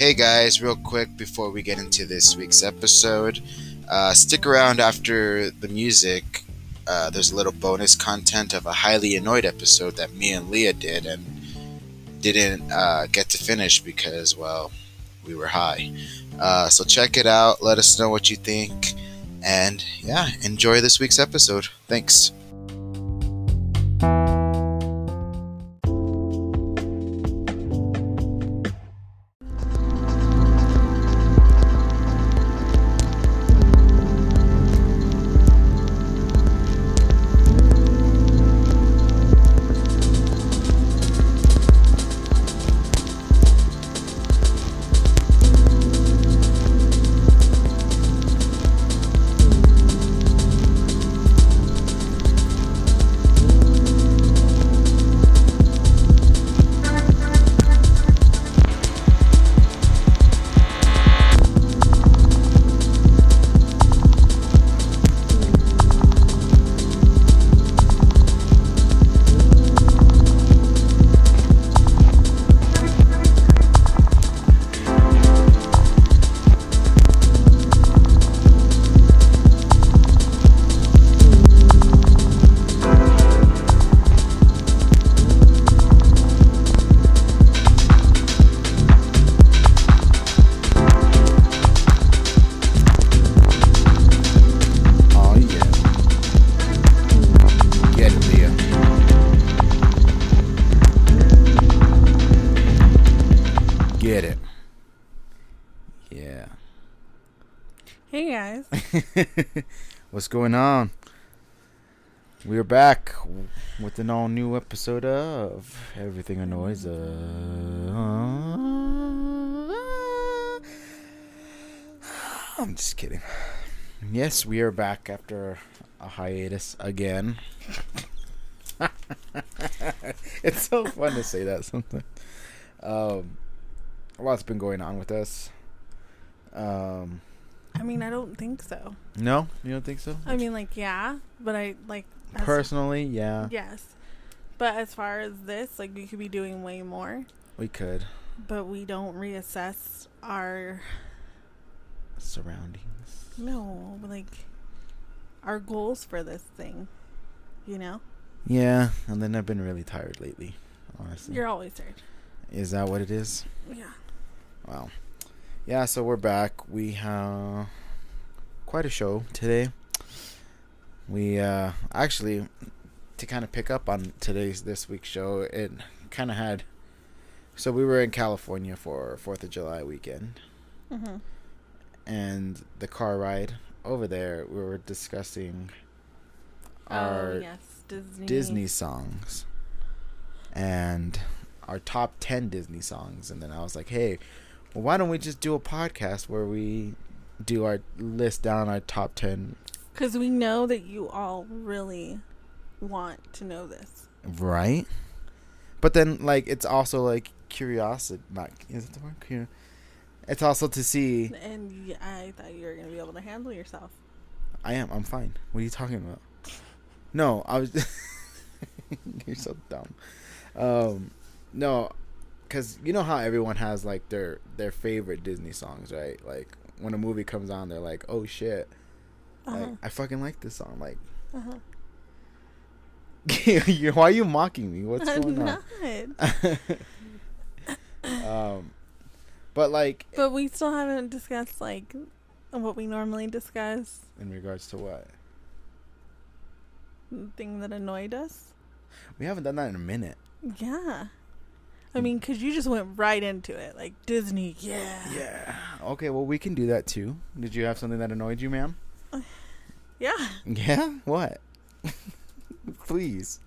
Hey guys, real quick before we get into this week's episode, uh, stick around after the music. Uh, there's a little bonus content of a highly annoyed episode that me and Leah did and didn't uh, get to finish because, well, we were high. Uh, so check it out, let us know what you think, and yeah, enjoy this week's episode. Thanks. What's going on? We're back with an all new episode of Everything Annoys Us. I'm just kidding. Yes, we are back after a hiatus again. it's so fun to say that sometimes. Um, a lot's been going on with us. Um, I mean, I don't think so. no, you don't think so? I mean, like, yeah, but I like as- Personally, yeah, Yes, but as far as this, like, we could be doing way more, we could. but we don't reassess our Surroundings. no, like, our goals for this thing. You know, Yeah, and then I've been really tired lately. Honestly, you're always tired. is that what it is? Yeah. Wow. Yeah, so we're back. We have quite a show today. We uh actually to kind of pick up on today's this week's show, it kind of had so we were in California for 4th of July weekend hmm and the car ride over there we were discussing our oh yes, Disney. Disney songs and our top 10 Disney songs. And then I was like, hey, well, why don't we just do a podcast where we do our list down our top 10, Because we know that you all really want to know this. right? But then, like, it's also like curiosity. Not, is it the word? Cur- it's also to see. And I thought you were going to be able to handle yourself. I am. I'm fine. What are you talking about? No, I was. You're so dumb. Um, no, because you know how everyone has like their their favorite Disney songs, right? Like when a movie comes on, they're like, "Oh shit, Uh-huh. like, I fucking like this song." Like, Uh-huh. why are you mocking me? What's I'm going not. on? um, but like But we still haven't discussed like what we normally discuss. in regards to what the Thing that annoyed us. we haven't done that in a minute. Yeah. I mean, cause you just went right into it, like Disney. Yeah. Yeah. Okay. Well, we can do that too. Did you have something that annoyed you, ma'am? Yeah. Yeah? What? Please.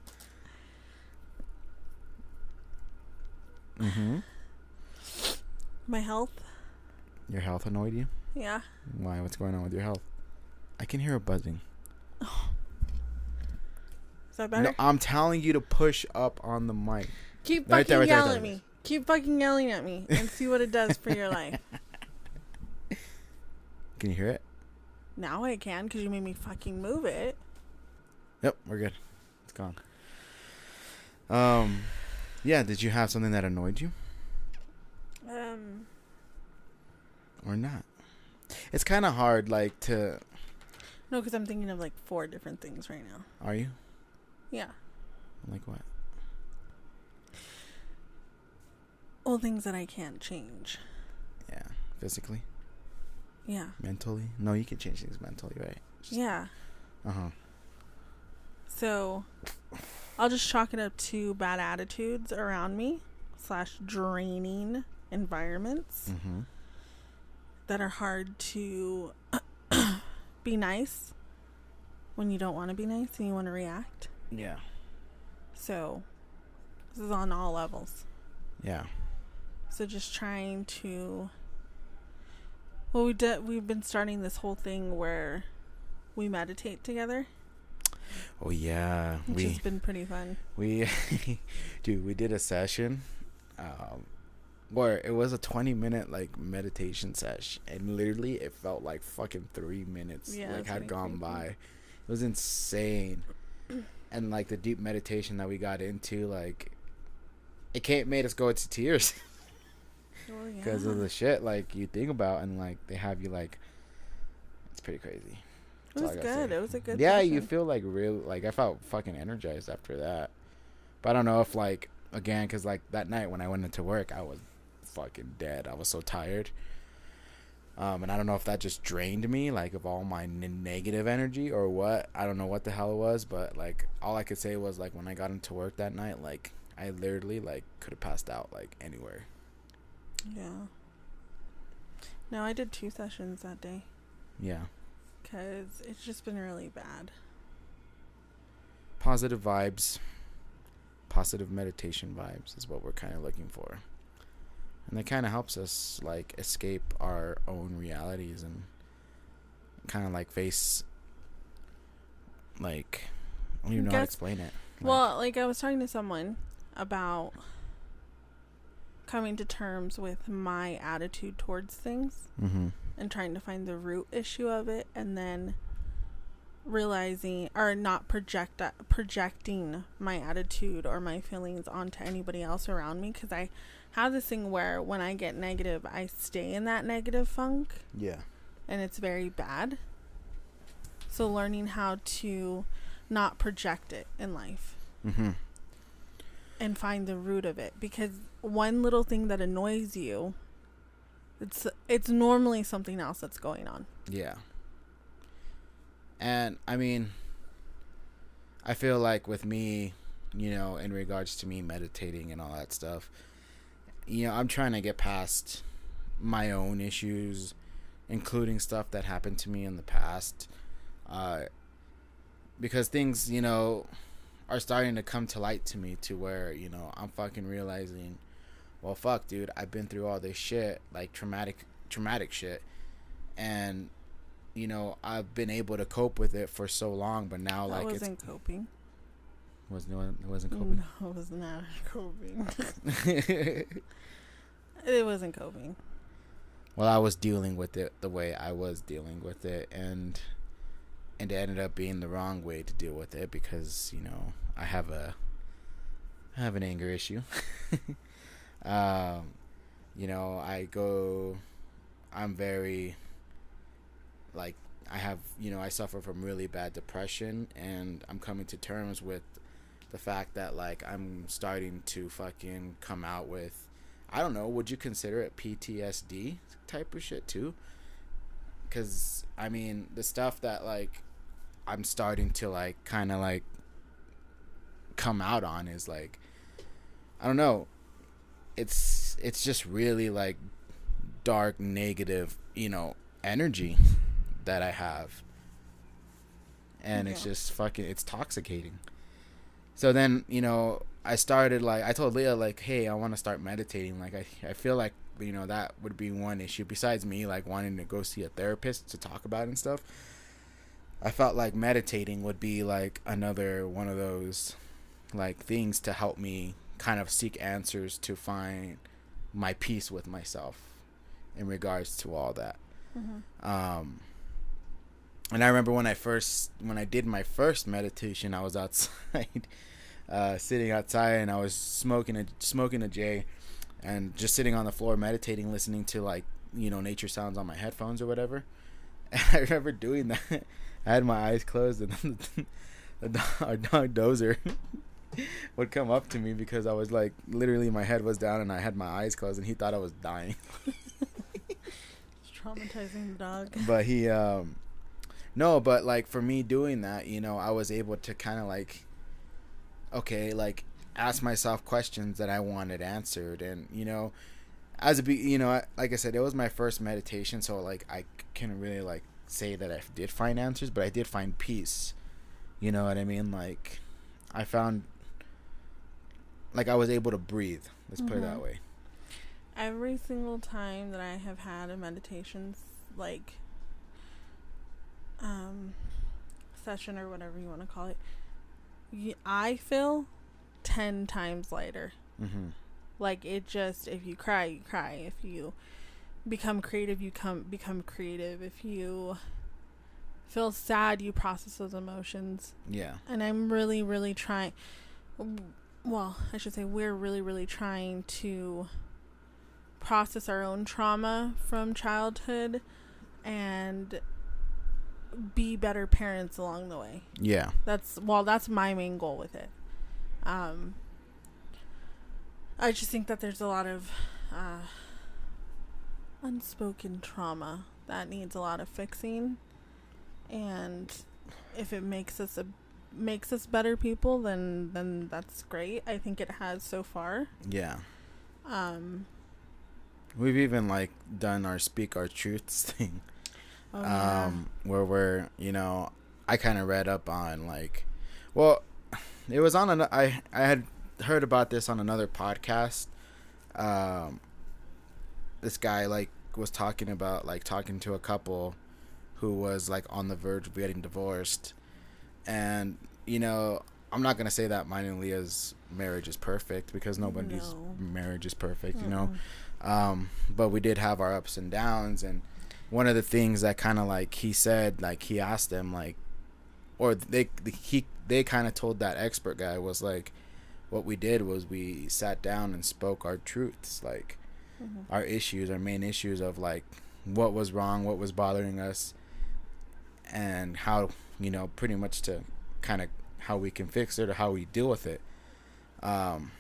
Mm-hmm. My health. Your health annoyed you? Yeah. Why? What's going on with your health? I can hear a buzzing. Is that better? No, I'm telling you to push up on the mic. Keep Right fucking there, right there, right yelling at me. Keep fucking yelling at me and see what it does for your life. Can you hear it? Now I can because you made me fucking move it. Yep, we're good. It's gone. Um, yeah. Did you have something that annoyed you? Um, or not. It's kind of hard, like to. No, because I'm thinking of like four different things right now. Are you Yeah. like what? All things that I can't change. Yeah, physically, Yeah. mentally. No, you can change things mentally, right? Yeah. Uh huh. So I'll just chalk it up to bad attitudes around me slash draining environments Mm-hmm. that are hard to be nice when you don't want to be nice and you want to react. Yeah. So this is on all levels. Yeah. So just trying to well we did we've been starting this whole thing where we meditate together, Oh yeah. which we has been pretty fun. we, dude, we did a session, um, where it was a twenty minute like meditation sesh, and literally it felt like fucking three minutes Yeah, like had gone crazy. by. It was insane, and like the deep meditation that we got into, like it can't made us go into tears. Well, yeah. because of the shit like you think about and like they have you like it's pretty crazy. It That's was good. say. It was a good yeah you feel like real like i felt fucking energized after that. But i don't know if like again because like that night when i went into work i was fucking dead. I was so tired. Um and i don't know if that just drained me like of all my n- negative energy or what. I don't know what the hell it was but like all i could say was like when i got into work that night like i literally like could have passed out like anywhere Yeah. No, I did two sessions that day yeah because it's just been really bad. positive vibes, positive meditation vibes is what we're kind of looking for. And that kind of helps us like escape our own realities and kind of like face like I don't even know how to explain it. Like, well, like I was talking to someone about coming to terms with my attitude towards things mm-hmm. and trying to find the root issue of it and then realizing or not project projecting my attitude or my feelings onto anybody else around me because I have this thing where when I get negative I stay in that negative funk Yeah. and it's very bad. So learning how to not project it in life Mm-hmm. and find the root of it because one little thing that annoys you it's it's normally something else that's going on. Yeah. And I mean, I feel like with me, you know, in regards to me meditating and all that stuff, you know, I'm trying to get past my own issues, including stuff that happened to me in the past. Uh, because things, you know, are starting to come to light to me to where, you know, I'm fucking realizing, well, fuck, dude, I've been through all this shit, like traumatic, traumatic shit. And you know I've been able to cope with it for so long, but now that like wasn't coping. was no it wasn't coping. No, it was not coping. it wasn't coping. well, I was dealing with it the way I was dealing with it, and and it ended up being the wrong way to deal with it because you know I have a I have an anger issue. Um, you know I go, I'm very like I have you know I suffer from really bad depression, and I'm coming to terms with the fact that like I'm starting to fucking come out with I don't know, would you consider it PTSD type of shit too? Cuz I mean, the stuff that like I'm starting to like kind of like come out on is like I don't know. It's it's just really like dark negative, you know, energy that I have. And it's just fucking it's toxicating. So then, you know, I started like I told Leah like, "Hey, I want to start meditating." Like I I feel like, you know, that would be one issue besides me like wanting to go see a therapist to talk about and stuff. I felt like meditating would be like another one of those like things to help me kind of seek answers to find my peace with myself in regards to all that. Mm-hmm. Um, and I remember when I first, when I did my first meditation, I was outside, uh, sitting outside, and I was smoking a smoking a J, and just sitting on the floor meditating, listening to like you know nature sounds on my headphones or whatever. And I remember doing that. I had my eyes closed, and then the dog, our dog Dozer would come up to me because I was like literally my head was down and I had my eyes closed, and he thought I was dying. It's traumatizing the dog. but he um no but like for me doing that you know i was able to kind of like okay like ask myself questions that i wanted answered and you know as a be you know like i said it was my first meditation so like i can really like say that i did find answers but i did find peace you know what i mean like i found like i was able to breathe let's put it that Mhm. way Every single time that I have had a meditation like um session or whatever you want to call it, I feel 10 times lighter. mm-hmm Like it just if you cry, you cry. If you become creative, you come become creative. If you feel sad, you process those emotions. yeah And I'm really really trying well, I should say we're really really trying to process our own trauma from childhood and be better parents along the way. yeah That's well, that's my main goal with it. Um, I just think that there's a lot of uh, unspoken trauma that needs a lot of fixing, and if it makes us a makes us better people, then then that's great. I think it has so far. yeah Um, We've even like done our speak our truths thing, oh, yeah. um, where we're you know I kind of read up on like, well, it was on an I I had heard about this on another podcast. Um, this guy like was talking about like talking to a couple who was like on the verge of getting divorced, and you know I'm not gonna say that mine and Leah's marriage is perfect because nobody's No. marriage is perfect, you know um, but we did have our ups and downs and one of the things that kind of like he said like he asked them like or they he they kind of told that expert guy was like what we did was we sat down and spoke our truths like Mhm. our issues our main issues of like what was wrong what was bothering us and how you know pretty much to kind of how we can fix it or how we deal with it. Um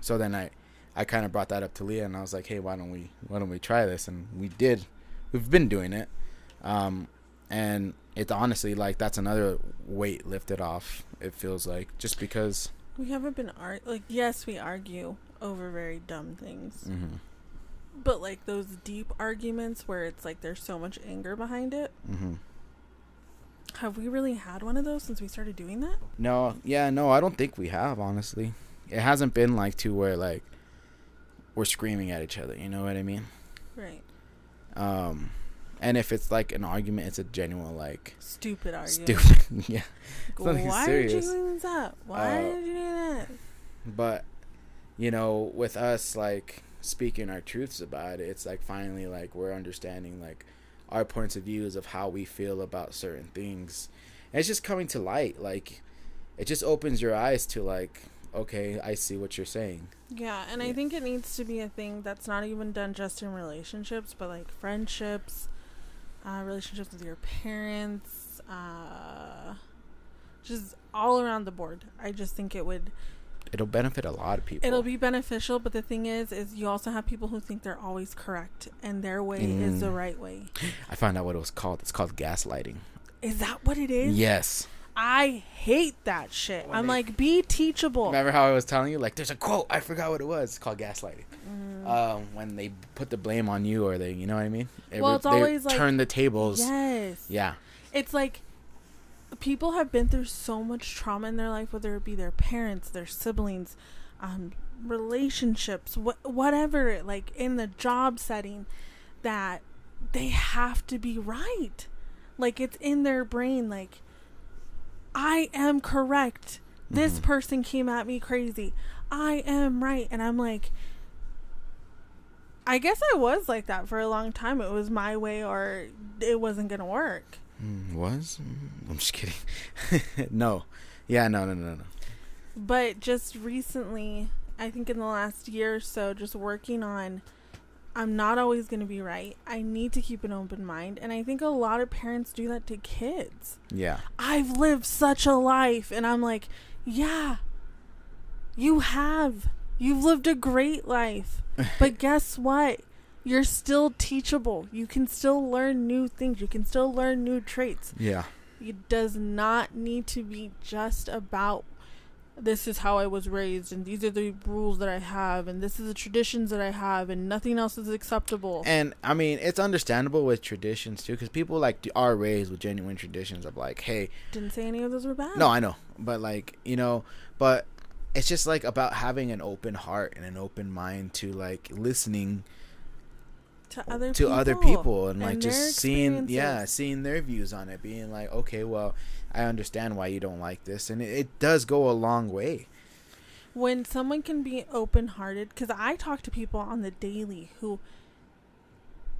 so then i i kind of brought that up to leah and i was like hey why don't we why don't we try this? And we did. We've been doing it. Um and it's honestly like that's another weight lifted off it feels like just because We haven't been ar- like yes, we argue over very dumb things. mhm But like those deep arguments where it's like there's so much anger behind it. mhm Have we really had one of those since we started doing that? No, yeah, no, I don't think we have, honestly. It hasn't been like to where like we're screaming at each other, you know what I mean? Right. Um and if it's like an argument, it's a genuine like Stupid argument. stupid yeah. Like, Why serious. did you bring this up? Why Uh, did you do that? But you know, with us like speaking our truths about it, it's like finally like we're understanding like our points of views of how we feel about certain things. And it's just coming to light. Like it just opens your eyes to like, okay, I see what you're saying. Yeah, and I think it needs to be a thing that's not even done just in relationships, but like friendships, uh, relationships with your parents, uh, just all around the board. I just think it would It'll benefit a lot of people. It'll be beneficial, but the thing is, is you also have people who think they're always correct and their way is the Mm. right way. I found out what it was called. It's called gaslighting. Is that what it is? Yes. I hate that shit. When I'm they- like, be teachable. Remember how I was telling you? Like, there's a quote. I forgot what it was. It's called gaslighting. Mm. Um, when they put the blame on you, or they, you know what I mean? It Well, it's they always like- turn the tables. yes. Yeah. It's like people have been through so much trauma in their life, whether it be their parents, their siblings, um, relationships, wh- whatever, like in the job setting, that they have to be right. Like it's in their brain, like, I am correct. This Mhm. person came at me crazy. I am right. And I'm like, I guess I was like that for a long time. It was my way or it wasn't going to work. Mm, was? Mm, I'm just kidding. no. Yeah. No. No. No. No. But just recently, I think in the last year or so, just working on I'm not always going to be right. I need to keep an open mind. And I think a lot of parents do that to kids. Yeah. I've lived such a life. And I'm like, yeah, you have. You've lived a great life. but guess what? You're still teachable. You can still learn new things. You can still learn new traits. Yeah. It does not need to be just about this is how I was raised, and these are the rules that I have, and this is the traditions that I have, and nothing else is acceptable. And I mean, it's understandable with traditions too, because people like are raised with genuine traditions of like, hey, didn't say any of those were bad. No, I know, but like you know, but it's just like about having an open heart and an open mind to like listening to other to people other people and like just seeing yeah seeing their views on it being like okay well i understand why you don't like this and it, it does go a long way when someone can be open hearted, because I talk to people on the daily who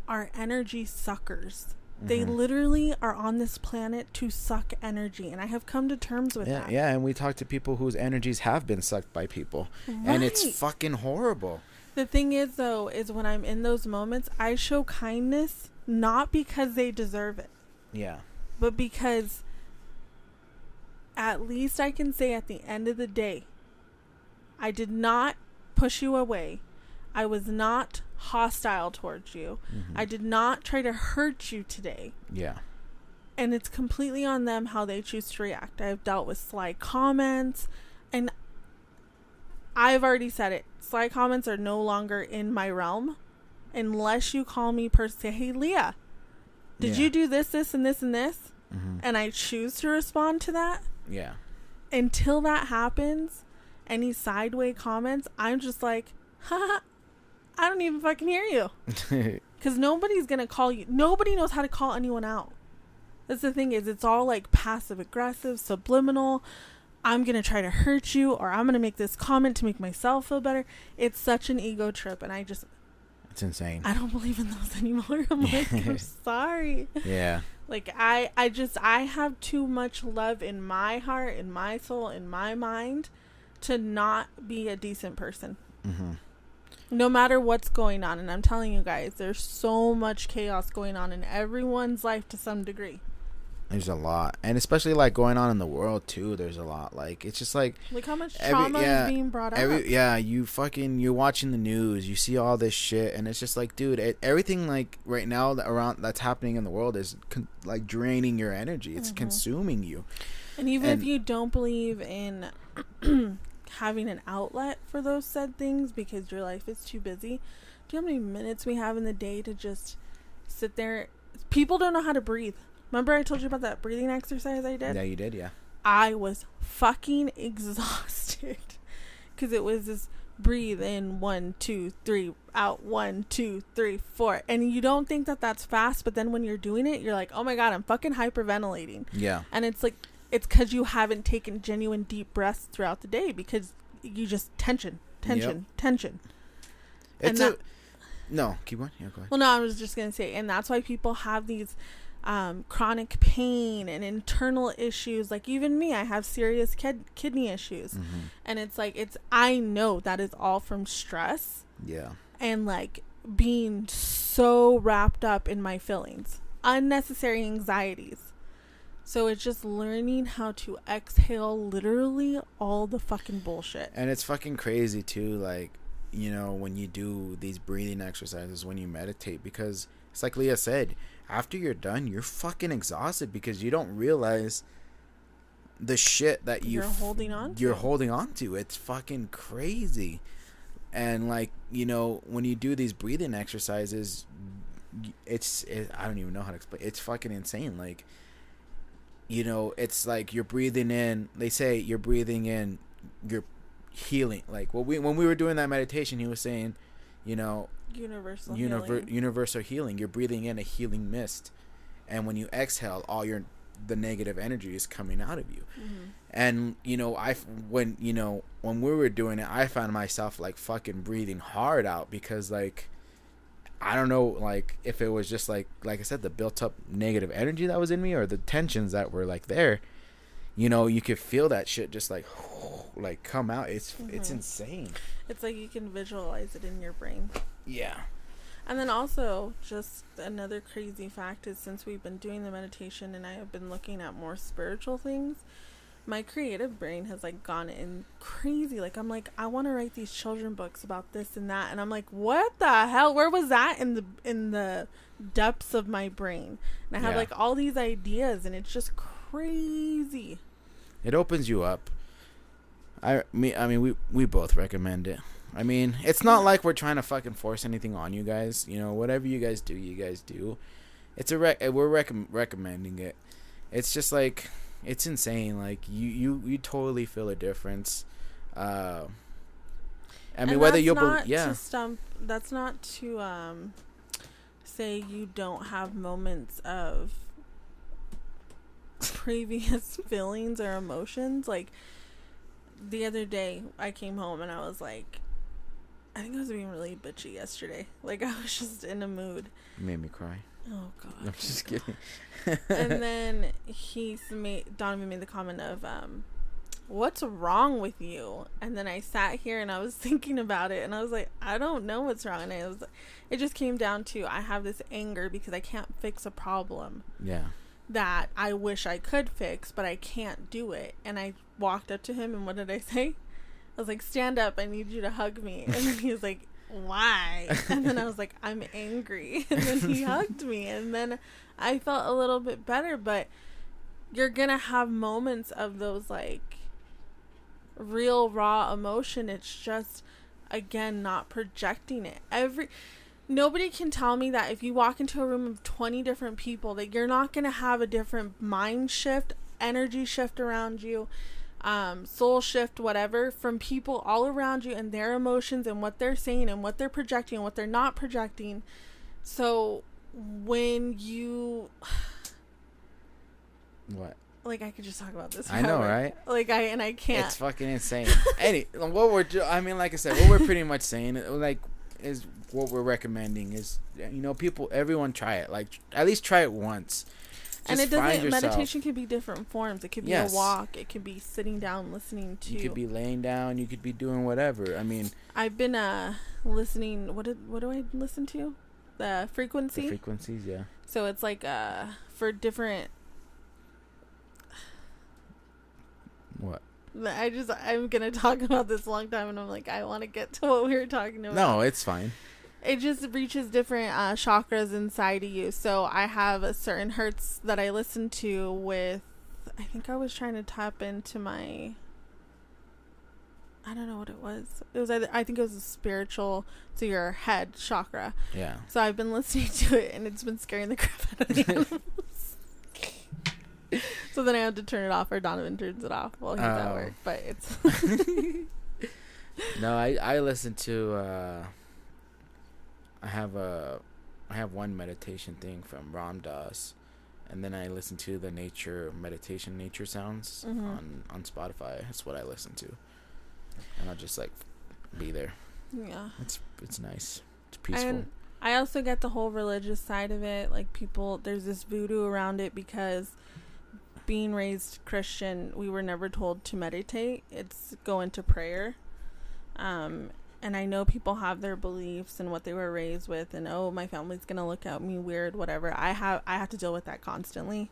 are energy suckers. They Mhm. literally are on this planet to suck energy, and I have come to terms with yeah that. yeah and we talk to people whose energies have been sucked by people and it's fucking horrible The thing is, though, is when I'm in those moments, I show kindness not because they deserve it, yeah but because at least I can say at the end of the day, I did not push you away. I was not hostile towards you. Mhm. I did not try to hurt you today. yeah And it's completely on them how they choose to react. I've dealt with sly comments, and I've already said it. Sly comments are no longer in my realm unless you call me per se, hey, Leah, did Yeah. you do this, this, and this, and this? hmm And I choose to respond to that. yeah Until that happens, any sideway comments, I'm just like, haha, I don't even fucking hear you. Because nobody's gonna call you. Nobody knows how to call anyone out. That's the thing is, it's all like passive aggressive, subliminal. I'm gonna try to hurt you, or I'm gonna make this comment to make myself feel better. It's such an ego trip, and I just it's insane I don't believe in those anymore. I'm like, I'm sorry. yeah Like I, I just I have too much love in my heart, in my soul, in my mind, to not be a decent person Mm-hmm. no matter what's going on and i'm telling you guys there's so much chaos going on in everyone's life to some degree there's a lot and especially like going on in the world too there's a lot like it's just like look how much Every- trauma yeah, is being brought up yeah, you fucking you're watching the news, you see all this shit, and it's just like, dude, it, everything like right now that around that's happening in the world is con- like draining your energy. It's Mhm. consuming you. and even if you don't believe in having an outlet for those said things because your life is too busy do you know how many minutes we have in the day to just sit there people don't know how to breathe remember i told you about that breathing exercise i did Yeah, you did. Yeah. I was fucking exhausted because it was this breathe in one, two, three, out one, two, three, four. And you don't think that that's fast, but then when you're doing it, you're like, oh my God, I'm fucking hyperventilating. Yeah. And it's like, it's because you haven't taken genuine deep breaths throughout the day because you just tension, tension, tension. It's And a no. Keep going. Yeah, go ahead. Well, no, I was just gonna say, and that's why people have these um, chronic pain and internal issues. Like even me, I have serious kid- kidney issues, hmm and it's like it's. I know that is all from stress Yeah. and like being so wrapped up in my feelings, unnecessary anxieties. So it's just learning how to exhale literally all the fucking bullshit. And it's fucking crazy too, like, you know, when you do these breathing exercises when you meditate because it's like Leah said, after you're done, you're fucking exhausted because you don't realize the shit that you You're holding on You're to. holding on to. It's fucking crazy. And like, you know, when you do these breathing exercises, it's it, I don't even know how to explain. It's fucking insane. Like you know, it's like you're breathing in. They say you're breathing in, you're healing. Like when we when we were doing that meditation, he was saying, you know, Universal univer- healing. universal healing. You're breathing in a healing mist, and when you exhale, all your the negative energy is coming out of you. Mhm. And you know, I when you know when we were doing it, I found myself like fucking breathing hard out because like I don't know like if it was just like like I said the built up negative energy that was in me or the tensions that were like there. You know, you could feel that shit just like like come out. It's it's Mhm. insane. It's like you can visualize it in your brain. Yeah. And then also, just another crazy fact is since we've been doing the meditation and I have been looking at more spiritual things, my creative brain has like gone in crazy. Like I'm like, I want to write these children books about this and that, and I'm like, what the hell? Where was that in the in the depths of my brain? And I have Yeah. like all these ideas, and it's just crazy. It opens you up. I me I mean we we both recommend it. I mean, it's not like we're trying to fucking force anything on you guys. You know, whatever you guys do, you guys do. It's a rec- we're rec- recommending it. It's just like it's insane. Like you you you totally feel a difference. Uh, I mean, And whether you'll be- yeah to stump. That's not to um say you don't have moments of previous feelings or emotions. Like the other day, I came home and I was like, I think I was being really bitchy yesterday. Like I was just in a mood. you made me cry. Oh God. I'm just kidding. and then he made Donovan made the comment of um what's wrong with you and then i sat here and i was thinking about it and i was like i don't know what's wrong and it was it just came down to i have this anger because i can't fix a problem yeah. that i wish i could fix but i can't do it and i walked up to him and what did i say i was like stand up i need you to hug me. And then he was like why? And then i was like i'm angry. And then he hugged me. And then i felt a little bit better but you're gonna have moments of those like real raw emotion. It's just again not projecting it. Every nobody can tell me that if you walk into a room of 20 different people that you're not going to have a different mind shift energy shift around you um, soul shift whatever from people all around you and their emotions and what they're saying and what they're projecting and what they're not projecting so when you What? like i could just talk about this I know, right? like i and i can't It's fucking insane. Any what we're ju- I mean, like I said, what we're pretty much saying, uh, like, is what we're recommending is you know people everyone try it like at least try it once. And it doesn't meditation can be different forms it could be Yes. a walk it could be sitting down listening to You could be laying down. You could be doing whatever. I mean, i've been uh listening what did what do i listen to the frequency. the frequencies, yeah. so it's like uh for different What? i just i'm gonna talk about this a long time and i'm like i want to get to what we were talking about No, it's fine. It just reaches different uh, chakras inside of you. So I have a certain hertz that I listen to with. I think I was trying to tap into my. I don't know what it was. It was either I think it was a spiritual to your head chakra. Yeah. So I've been listening to it and it's been scaring the crap out of me. so then I had to turn it off or Donovan turns it off while he's at Oh. work. But it's No, I I listen to. uh I have a, I have one meditation thing from Ram Dass, and then I listen to the nature meditation nature sounds Mhm. on on Spotify. That's what I listen to, and I'll just like be there. yeah. It's it's nice. It's peaceful. And I also get the whole religious side of it. Like people, there's this voodoo around it because being raised Christian, we were never told to meditate. It's go into prayer. Um, and I know people have their beliefs and what they were raised with, and oh, my family's gonna look at me weird, whatever. I have I have to deal with that constantly.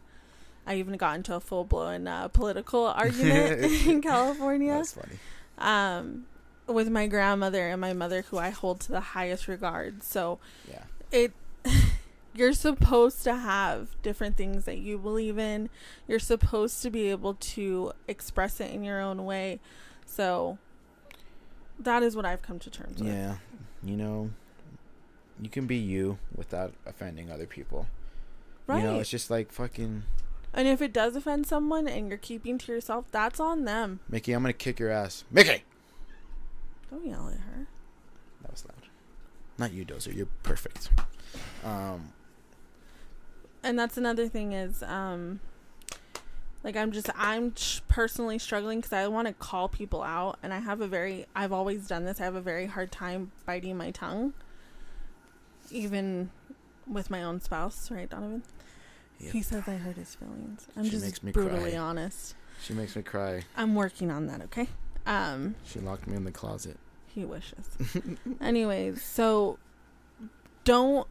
I even got into a full blown uh, political argument in California That's funny. um, with my grandmother and my mother, who I hold to the highest regard. So Yeah. it, you're supposed to have different things that you believe in. You're supposed to be able to express it in your own way. So that is what I've come to terms with. Yeah. You know, you can be you without offending other people. Right. You know, it's just like fucking and if it does offend someone and you're keeping to yourself, that's on them. Mickey. I'm gonna kick your ass, Mickey. Don't yell at her. That was loud. Not you, Dozer. You're perfect. Um, and that's another thing is um like i'm just i'm personally struggling because i want to call people out and i have a very i've always done this i have a very hard time biting my tongue even with my own spouse right donovan Yep. he says i hurt his feelings i'm She just makes me brutally cry. honest she makes me cry. i'm working on that okay um She locked me in the closet. he wishes anyways so don't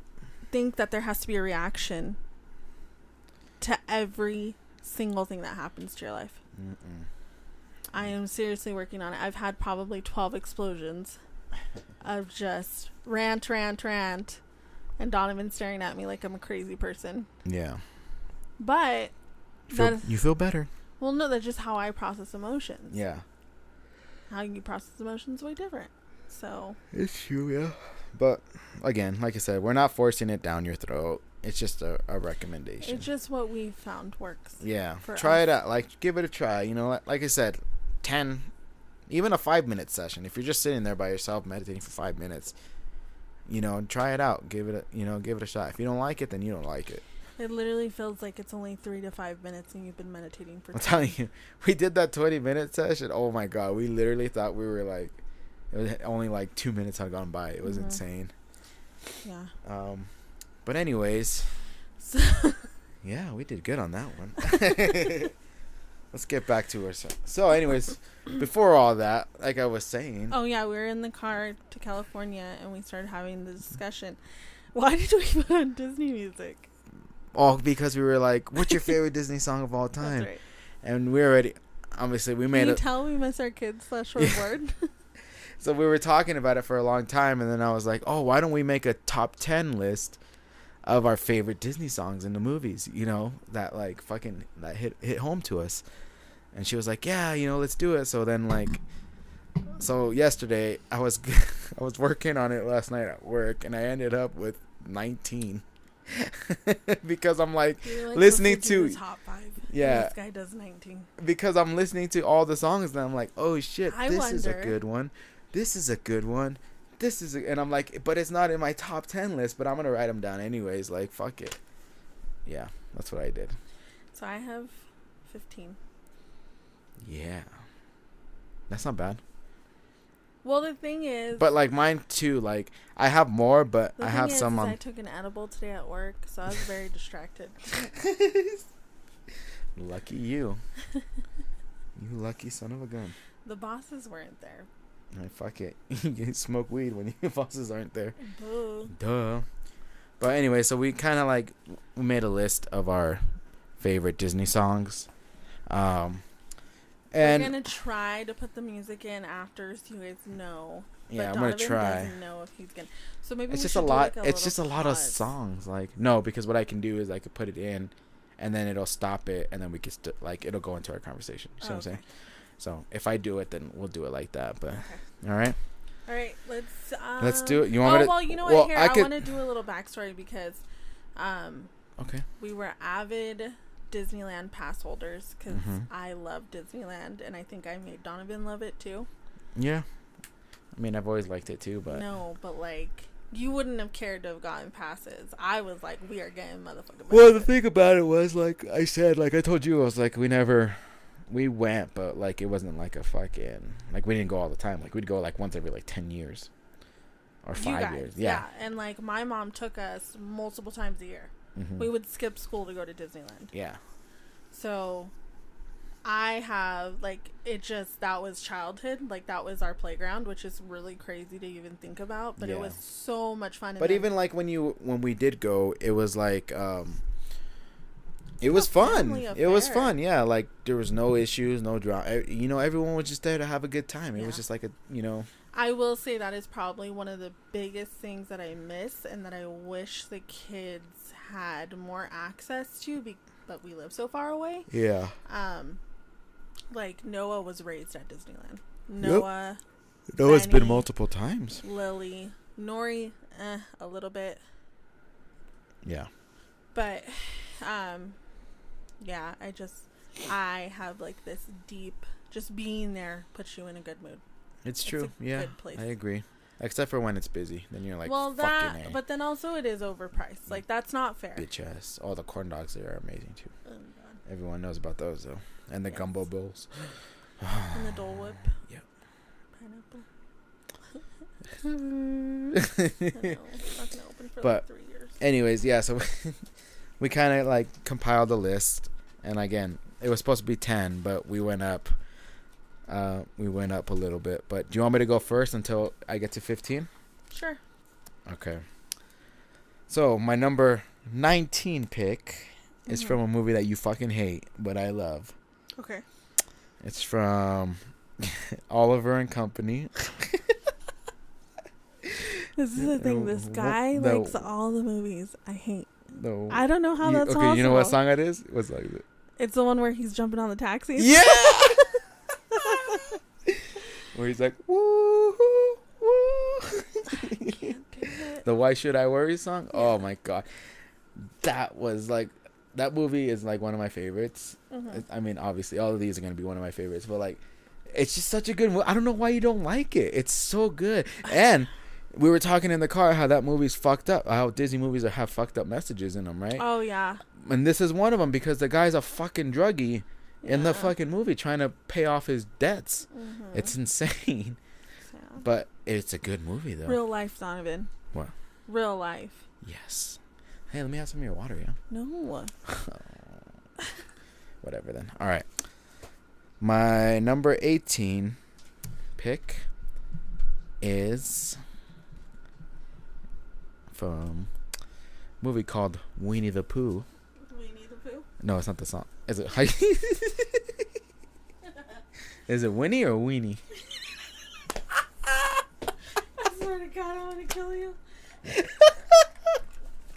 think that there has to be a reaction to every single thing that happens to your life. Mm-mm. I am seriously working on it. I've had probably 12 explosions of just rant, rant, rant, and Donovan staring at me like I'm a crazy person. Yeah. But, Feel, that, you feel better. well, no, that's just how I process emotions. Yeah. How you process emotions is way different. So, It's true, yeah. But again, like I said, we're not forcing it down your throat. It's just a, a recommendation. it's just what we found works. yeah. Try us. it out. Like give it a try. You know, like, I said, ten, even a five minute session. If you're just sitting there by yourself meditating for five minutes, you know, try it out. Give it a you know, give it a shot. If you don't like it, then you don't like it. It literally feels like it's only three to five minutes and you've been meditating for I'm 20. telling you, we did that 20 minute session. Oh my god, we literally thought we were like, it was only like two minutes had gone by. It was Mhm. insane. Yeah. Um, but anyways, So, yeah, we did good on that one. Let's get back to ourselves. So, anyways, before all that, like I was saying, oh, yeah, we were in the car to California and we started having the discussion. Why did we put on Disney music? all because we were like, "What's your favorite Disney song of all time?" That's right. And we already, obviously, we Can made you it. tell we miss our kids slash short So we were talking about it for a long time, and then I was like, "Oh, why don't we make a top ten list of our favorite Disney songs in the movies? You know, that like fucking that hit hit home to us." And she was like, "Yeah, you know, let's do it." So then, like, so yesterday I was I was working on it last night at work, and I ended up with nineteen because I'm like like, Listening "Let's do the to- top five. yeah. This guy does 19. because I'm listening to all the songs and I'm like, oh shit, I this is a good one. This is a good one. This is and I'm like, but it's not in my top 10 list, but I'm to write them down anyways. Like, fuck it. Yeah, that's what I did. So I have 15. Yeah. That's not bad. Well, the thing is, But like mine too, like I have more, but I have is, some is on. I took an edible today at work, so I was very distracted. lucky you. you lucky son of a gun. The bosses weren't there. Like, fuck it. you can smoke weed when your bosses aren't there. Boo. Duh. But anyway, so we kind of like we made a list of our favorite Disney songs. Um and We're gonna try to put the music in after, so you guys know. yeah, but I'm gonna try. Know if he's gonna. So maybe It's just a lot like, it's just a lot of songs like no, because what I can do is I could put it in and then it'll stop it and then we can st- like it'll go into our conversation. You see Oh, what I'm saying? So, if I do it then we'll do it like that, but Okay. all right. All right, let's. Um, Let's do it. You want oh me to- well, you know what? well, Here, I I, want to do a little backstory because, um, Okay. we were avid Disneyland pass holders because Mhm. I love Disneyland, and I think I made Donovan love it too. Yeah. I mean, I've always liked it too, but No, but like you wouldn't have cared to have gotten passes. I was like, we are getting motherfucking. Well, the thing about it was, like I said, like I told you, I was like, we never, we went, but like it wasn't like a fucking, like we didn't go all the time. Like we'd go like once every like ten years, or five guys, years. Yeah. and like my mom took us multiple times a year. Mhm. We would skip school to go to Disneyland. Yeah. So I have like it just that was childhood. Like that was our playground, which is really crazy to even think about. But Yeah. it was so much fun. But then- even like when you when we did go, it was like um it was fun. It was fun. Yeah, like there was no issues, no drama. You know, everyone was just there to have a good time. It was just like a, you know, I will say that is probably one of the biggest things that I miss and that I wish the kids had more access to, be- but we live so far away. yeah. Um, like Noah was raised at Disneyland. Noah, No, it's been multiple times. Lily, Nori, eh, a little bit, Yeah. but um, yeah, I just I have like this deep. Just being there puts you in a good mood. It's It's true. yeah. good place. I agree. Except for when it's busy, then you're like, well, that, but then also it is overpriced. Mm. Like that's not fair. bitch ass. All the corn dogs there are amazing too. Oh, God. Everyone knows about those though, and the Yes. gumbo bowls. And the Dole Whip. Yep. Pineapple. I know. It's not open for But- like three years. Anyways, yeah. So we kind of like compiled a list, and again, it was supposed to be ten, but we went up. Uh, we went up a little bit. But do you want me to go first until I get to fifteen? Sure. Okay. So my number nineteen pick is Mhm. from a movie that you fucking hate, but I love. Okay. It's from Oliver and Company. This is the thing. This guy the- likes all the movies I hate. No. I don't know how You- that's okay, possible. you know what song it is? What's like it? It's the one where he's jumping on the taxi. Yeah. Where he's like, woo woo the Why Should I Worry song? Oh my god. That was like that movie is like one of my favorites. Mhm. I mean, obviously all of these are going to be one of my favorites, but like it's just such a good movie. I don't know why you don't like it. It's so good. And we were talking in the car how that movie's fucked up. How Disney movies are, have fucked up messages in them, right? Oh yeah. And this is one of them because the guy's a fucking druggie in the fucking movie trying to pay off his debts. Mhm. It's insane, Yeah. but it's a good movie though. real life, Donovan. What? Real life. Yes. Hey, let me have some of your water, yeah. No. Whatever then. All right. My number 18 pick is a movie called Weenie the Pooh. Winnie the Pooh. No, it's not the song. Is it Is it Winnie or Weenie? I swear to God, I want to kill you.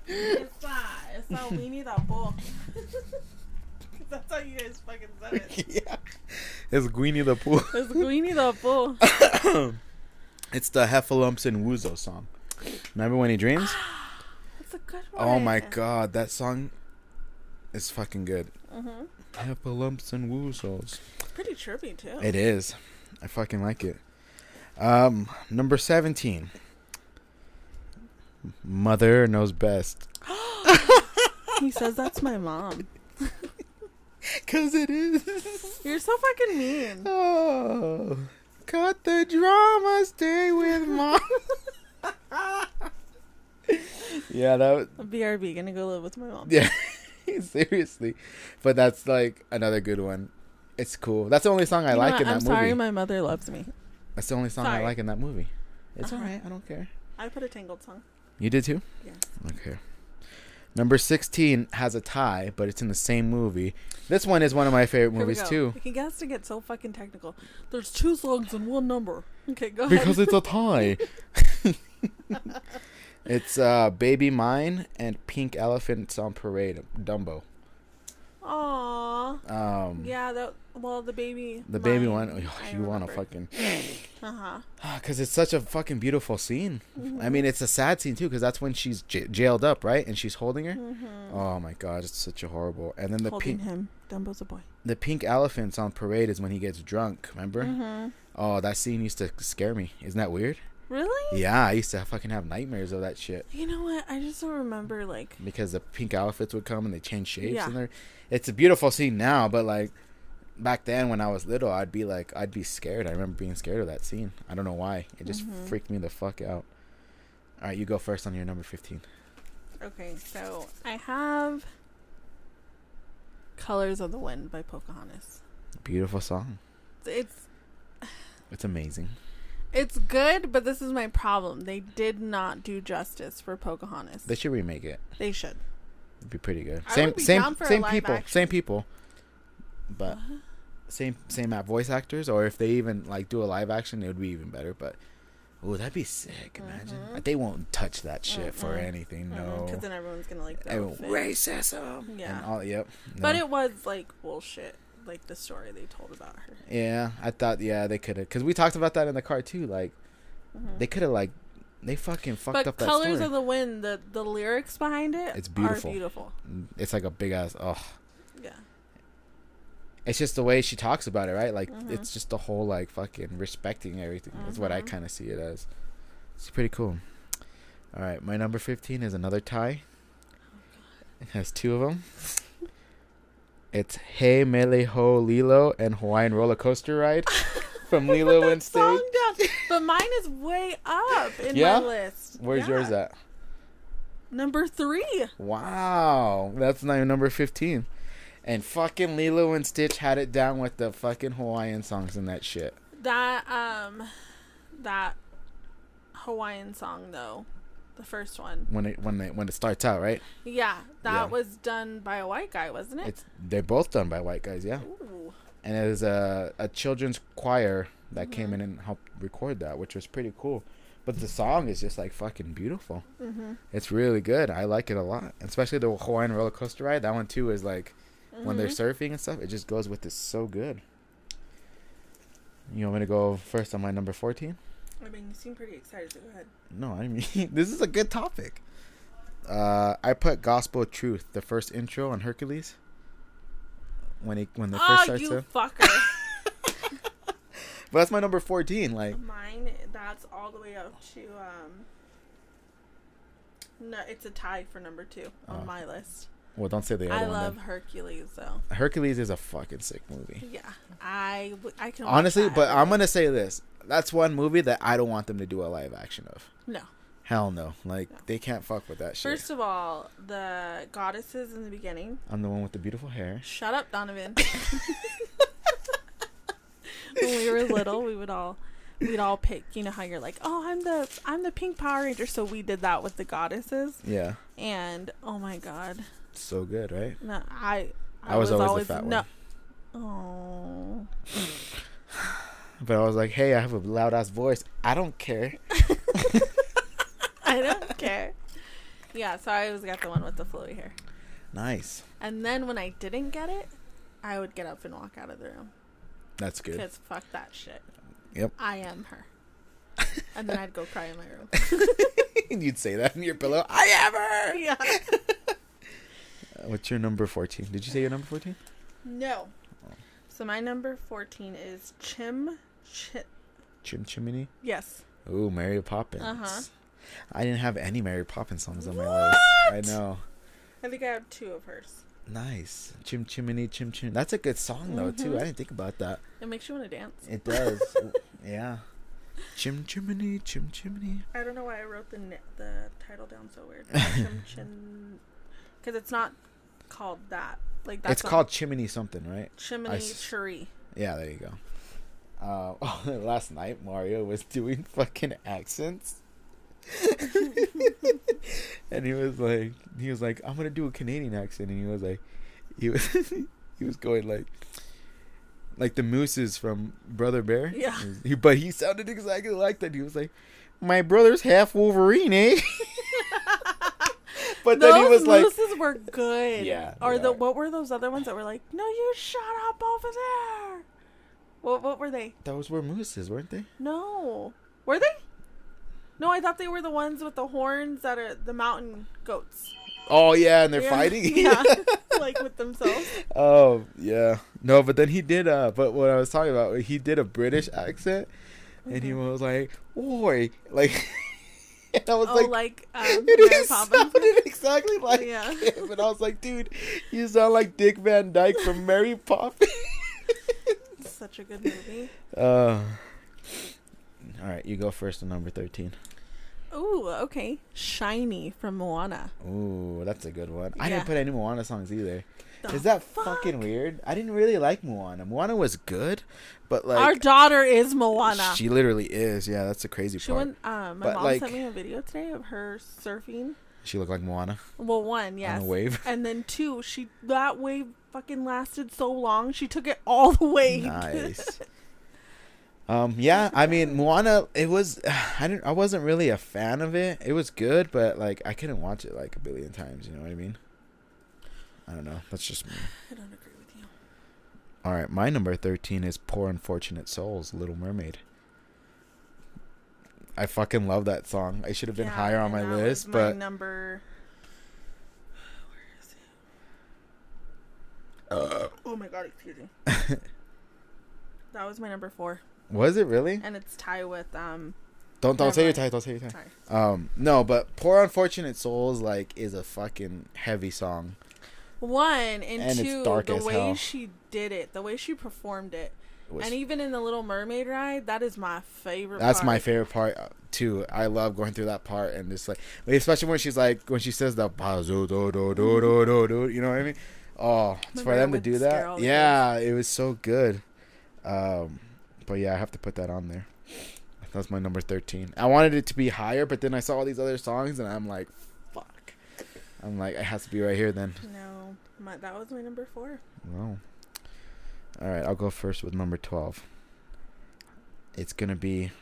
it's uh, it's not Winnie the Pooh. That's how you guys fucking said it. yeah. It's Weenie the Pooh. It's Winnie the Pooh. it's the Heffalumps and Wuzo song. Remember when he dreams? That's a good one. Oh my god, that song is fucking good. Mhm. Heffalumps and Woozos. Pretty trippy too. It is. I fucking like it. Um, number 17. Mother knows best. he says that's my mom. Cause it is. You're so fucking mean. Oh, cut the drama. Stay with mom. yeah, that. Was, BRB, gonna go live with my mom. yeah, seriously. But that's like another good one. It's cool. That's the only song I You like in that I'm movie. sorry, my mother loves me. that's the only song I like in that movie. It's Uh-huh. alright. I don't care. I put a Tangled song. You did too. Yeah. Okay. Number 16 has a tie, but it's in the same movie. This one is one of my favorite movies too. He gets to get so fucking technical. There's two songs and one number. Okay, go Because ahead. it's a tie. it's uh, Baby Mine and Pink Elephants on Parade, Dumbo. Aww. Um, Yeah, that. Well, the baby. The baby mine, one, I you want to fucking. Uh huh. Because it's such a fucking beautiful scene. Mm-hmm. I mean, it's a sad scene too, because that's when she's j- jailed up, right? And she's holding her. Mm-hmm. Oh my god, it's such a horrible. And then the Holding pink, him. Dumbo's a boy. the pink elephants on parade is when he gets drunk. Remember? Mm-hmm. Oh, that scene used to scare me. Isn't that weird? Really? Yeah, I used to fucking have nightmares of that shit You know what? I just don't remember like. because the pink outfits would come and they change shapes Yeah. and they're. It's a beautiful scene now, but like back then when I was little, I'd be like, I'd be scared. I remember being scared of that scene. I don't know why. It just Mhm. freaked me the fuck out. All right, you go first on your number fifteen. Okay, so I have. Colors of the Wind by Pocahontas. Beautiful song. It's It's amazing. It's good, but this is my problem. They did not do justice for Pocahontas. They should remake it. They should. It'd be pretty good. I same would be same down for a same live people. action. Same people. But What? same same app voice actors or if they even like do a live action it would be even better but oh that'd be sick imagine Mhm. they won't touch that shit for Mm-mm. anything no Because then everyone's gonna like. the Everyone, racism Yeah. and all yep But it was like bullshit. Like the story they told about her. yeah i thought yeah they could have because we talked about that in the car too like Mhm. they could have like they fucking fucked but up that Colors of the Wind, the the lyrics behind it, It's beautiful. Are beautiful. it's like a big ass oh Yeah. it's just the way she talks about it right like Mhm. it's just the whole like fucking respecting everything that's what i Mhm. kind of see it as it's pretty cool all right my number 15 is another tie it has two of them it's He Mele No Lilo and hawaiian roller coaster ride from lilo and Stitch. song down, but mine is way up in Yeah? my list. where's Yeah. yours at Number three. wow that's not even number 15 and fucking lilo and stitch had it down with the fucking hawaiian songs and that shit That um, that Hawaiian song though the first one. when it when it when it starts out, right? Yeah, that Yeah. was done by a white guy, wasn't it? It's they're both done by white guys, yeah. Ooh. And it was a a children's choir that came in and helped record that, which was pretty cool. But the song is just like fucking beautiful. Mm-hmm. It's really good. I like it a lot, especially the Hawaiian roller coaster ride. That one too is like when they're Mm-hmm. surfing and stuff. It just goes with this so good. You want me to go first on my number fourteen? I mean, you seem pretty excited. So go ahead. No, I mean this is a good topic. Uh, I put Gospel Truth, the first intro on Hercules. When he when they first Oh, you to, fucker! but that's my number fourteen. Like, Mine, that's all the way up to um. No, it's a tie for number two on Oh. my list. Well, don't say the other I one. love then. Hercules though. Hercules is a fucking sick movie. Yeah, I I can Honestly, but I'm gonna say this: that's one movie that I don't want them to do a live action of. no. Hell no! Like No. they can't fuck with that shit. First of all, the goddesses in the beginning. I'm the one with the beautiful hair. Shut up, Donovan. when we were little, we would all we'd all pick. You know how you're like, oh, I'm the I'm the pink Power Ranger. So we did that with the goddesses, Yeah, and oh my god, so good, right? no, I I was always the fat no. one. Oh, But I was like, hey, I have a loud ass voice. I don't care. I don't care. Yeah, so I always got the one with the flowy hair. Nice. And then when I didn't get it, I would get up and walk out of the room. That's good. Because fuck that shit. Yep. I am her. and then I'd go cry in my room. You'd say that in your pillow. I am her. yeah. What's your number 14? Did you say your number 14? No. So my number 14 is Chim. Chi- Chim Chimney. yes. Ooh, Mary Poppins. Uh-huh. I didn't have any Mary Poppins songs on my list. I know. I think I have two of hers. Nice. Chim Chimney, Chim Chim. That's a good song, though, too. Mhm. I didn't think about that. It makes you want to dance. It does. yeah. Chim Chimney, Chim Chimney. I don't know why I wrote the the title down so weird. Chim Chin. Because it's not called that. Like that's it's called Chimney something, right? Chimney s- Cherie. Yeah, there you go. Uh, oh, last night Mario was doing fucking accents, and he was like, he was like, I'm gonna do a Canadian accent, and he was like, he was, he was going like, like the mooses from Brother Bear. Yeah. He, but he sounded exactly like that. He was like, my brother's half Wolverine, eh? But then those he was like, mooses were good. Yeah, Or the are. what were those other ones that were like, no, you shut up over there. What what were they? those were mooses, weren't they? No, were they? No, I thought they were the ones with the horns that are the mountain goats. Oh yeah, and they're Yeah. fighting. yeah, like with themselves. Oh yeah, no, but then he did. Uh, but what I was talking about, he did a British accent, and he was like, "Oi," like, and I was Oh, like, like, um, Mary Poppins. sounded exactly like Yeah. him, and I was like, "Dude, you sound like Dick Van Dyke from Mary Poppins." Such a good movie. uh, all right, you go first on number thirteen. Ooh, okay. Shiny from Moana. Ooh, that's a good one. I didn't put any Moana songs either. Is that fuck? fucking weird? I didn't really like Moana. Moana was good, but like Our daughter is Moana. She literally is. Yeah, that's the crazy She part. went. Um, my But, mom like- sent me a video today of her surfing. She looked like Moana Well, one, yes, on wave. and then two, she that wave fucking lasted so long. She took it all the way. nice. um, yeah, I mean Moana. It was. I didn't. I wasn't really a fan of it. It was good, but like I couldn't watch it like a billion times. You know what I mean? I don't know. That's just me. I don't agree with you. All right, my number thirteen is "Poor Unfortunate Souls," Little Mermaid. I fucking love that song. I should have been Yeah, higher on my that list, was but my number. uh, Oh my god! Excuse me. that was my number four, was it really? and it's tie with um. Don't don't say your title. Don't say your. Sorry. Um, no, but "Poor Unfortunate Souls" like is a fucking heavy song. One and, And two, the way hell. she did it, the way she performed it, was- and even in the Little Mermaid ride, that is my favorite. that's my favorite part uh, too. I love going through that part and just like, especially when she's like when she says the "Bazo do do do do do do," you know what I mean? Oh, it's for them to do that. Yeah, it was so good. Um, but yeah, I have to put that on there. that's my number thirteen. I wanted it to be higher, but then I saw all these other songs, and I'm like. I'm like, it has to be right here then. No, my, that was my number four. Well, all right, I'll go first with number twelve. It's gonna be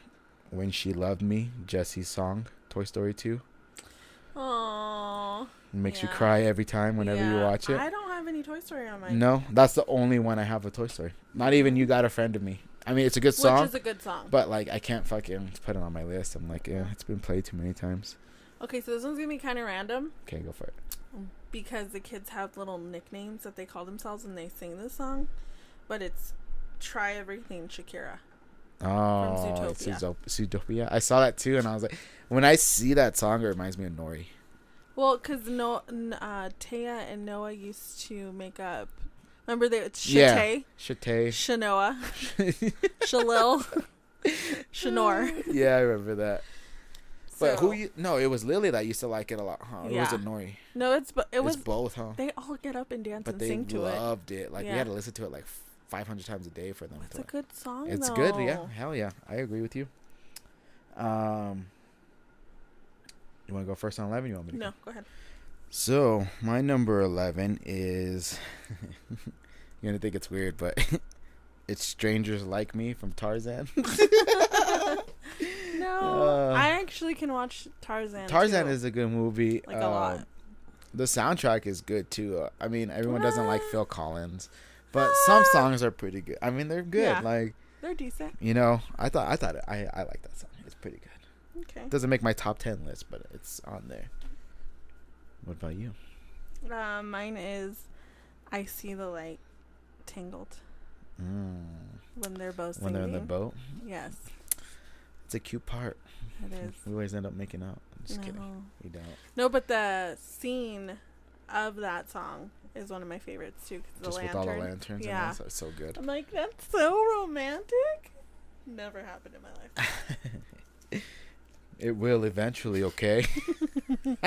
"When She Loved Me," Jesse's song, Toy Story Two. Aww. It makes you cry every time whenever you watch it. I don't have any Toy Story on my. No, that's the only one I have a Toy Story. Not even "You Got a Friend of Me." I mean, it's a good song. Which is a good song. but like I can't fucking put it on my list. I'm like, yeah, it's been played too many times. Okay, so this one's gonna be kind of random Okay, go for it. because the kids have little nicknames that they call themselves and they sing this song, but it's "Try Everything" Shakira. Oh, Zootopia. Zootopia. Zootopia. I saw that too, and I was like, when I see that song, it reminds me of Nori. Well, because no, uh, Taya and Noah used to make up. Remember they it's Yeah. Chate. Shanoa, Shalil, Shanor. yeah, I remember that. But So- who you? No, it was Lily that used to like it a lot, huh? Or was Yeah. it Nori? No, it's but it was. it's both, huh? They all get up and dance But and they sing to it. loved it. Like we had to listen to it like 500 times a day for them. It's a good song. It's though. good, yeah. Hell yeah, I agree with you. Um, you want to go first on eleven? You want me to? No, Go? go ahead. So my number eleven is. You're gonna think it's weird, but it's "Strangers Like Me" from Tarzan. Uh, I actually can watch Tarzan. Tarzan too. is a good movie. like a lot. Um, The soundtrack is good too. I mean, everyone doesn't like Phil Collins, but some songs are pretty good. I mean, they're good. Yeah. Like They're decent. you know, I thought I thought it, I I like that song. It's pretty good. Okay. Doesn't make my top ten list, but it's on there. What about you? Uh, mine is, I see the light, tangled Mm. when they're both When they're in the boat, Yes, it's a cute part. it is. We always end up making out. I'm just kidding. No. We don't. No, but the scene of that song is one of my favorites too. 'cause the just lantern. with all the lanterns. Yeah. That's so good. I'm like, that's so romantic. Never happened in my life. It will eventually, okay?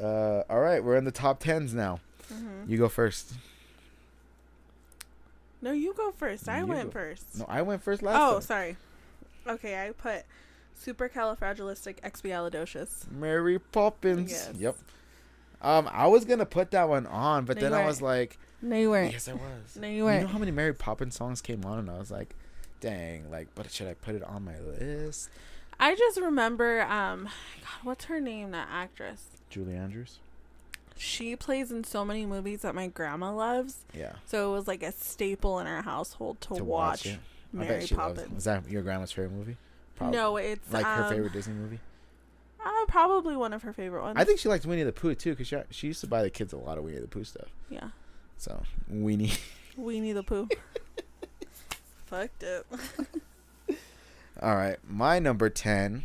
uh, all right, we're in the top tens now. hmm You go first. No, you go first. I You went go. first. No, I went first last oh, time. sorry. Okay, I put supercalifragilisticexpialidocious. Mary Poppins. Yes. Yep. Um, I was gonna put that one on, but No, then I was like, No, you weren't. yes, I was. No, you You weren't. You know how many Mary Poppins songs came on, and I was like, dang, like, but should I put it on my list? I just remember, um, God, what's her name? That actress. Julie Andrews. She plays in so many movies that my grandma loves. Yeah. So it was like a staple in our household to, To watch. I Mary bet she loves. Poppins. Was that your grandma's favorite movie? Probably. No, it's Like her um, favorite Disney movie. Uh, probably one of her favorite ones. I think she liked Winnie the Pooh too, because she, she used to buy the kids a lot of Winnie the Pooh stuff. Yeah, So Winnie. Weenie the Pooh. Fucked up. All right, my number ten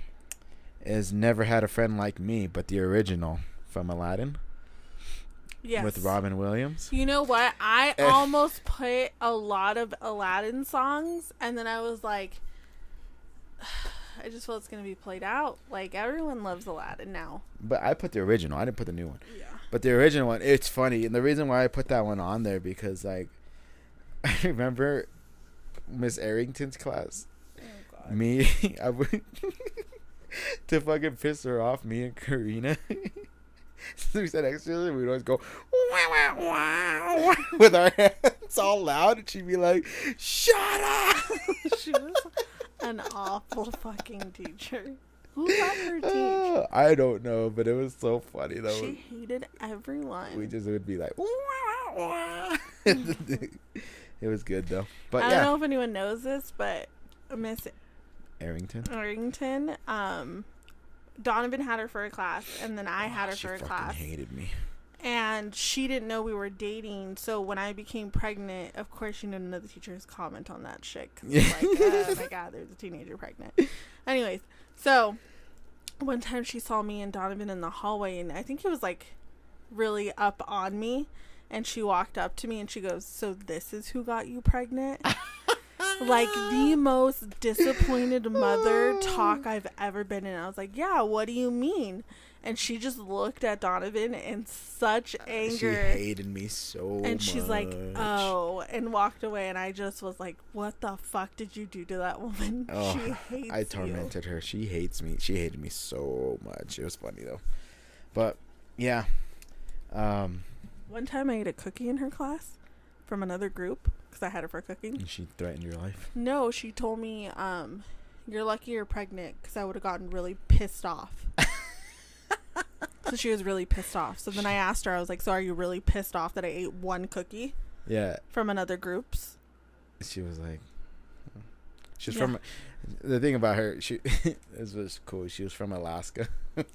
is "Never Had a Friend Like Me," but the original from Aladdin Yes. with Robin Williams. You know what? I Eh. almost put a lot of Aladdin songs, and then I was like, I just feel it's gonna be played out. Like everyone loves Aladdin now. But I put the original. I didn't put the new one. Yeah. But the original one, it's funny, and the reason why I put that one on there because like, I remember Miss Arrington's class. Oh God. Me, I would to fucking piss her off. Me and Karina. we to her. We'd always go "Wah, wah, wah, wah," with our hands all loud, and she'd be like, "Shut up!" she was an awful fucking teacher. Who let her teach? Uh, I don't know, but it was so funny though. She hated everyone. we just would be like, it was good though. But I don't know if anyone knows this, but Miss Arrington. Arrington, um, Donovan had her for a class, and then I had her she for a fucking class. hated me. and she didn't know we were dating. So when I became pregnant, of course, she didn't know the teachers comment on that shit. Cause Yeah. like, oh my god, there's a teenager pregnant. Anyways, so one time she saw me and Donovan in the hallway, and I think it was like really up on me. And she walked up to me and she goes, "So this is who got you pregnant?" like the most disappointed mother talk I've ever been in. I was like, "Yeah, what do you mean?" And she just looked at Donovan in such anger. She hated me so much and she's like, "Oh," and walked away. And I just was like, "What the fuck did you do to that woman? Oh, she hates I you." tormented her. She hates me. She hated me so much. It was funny though. But yeah. Um One time I ate a cookie in her class from another group because I had her for cooking. and she threatened your life. No, she told me, um, "You're lucky you're pregnant," because I would have gotten really pissed off. so she was really pissed off. So then I asked her, I was like, "So are you really pissed off that I ate one cookie Yeah. from another group's?" She was like She's Yeah. from the thing about her, she this was cool. She was from Alaska.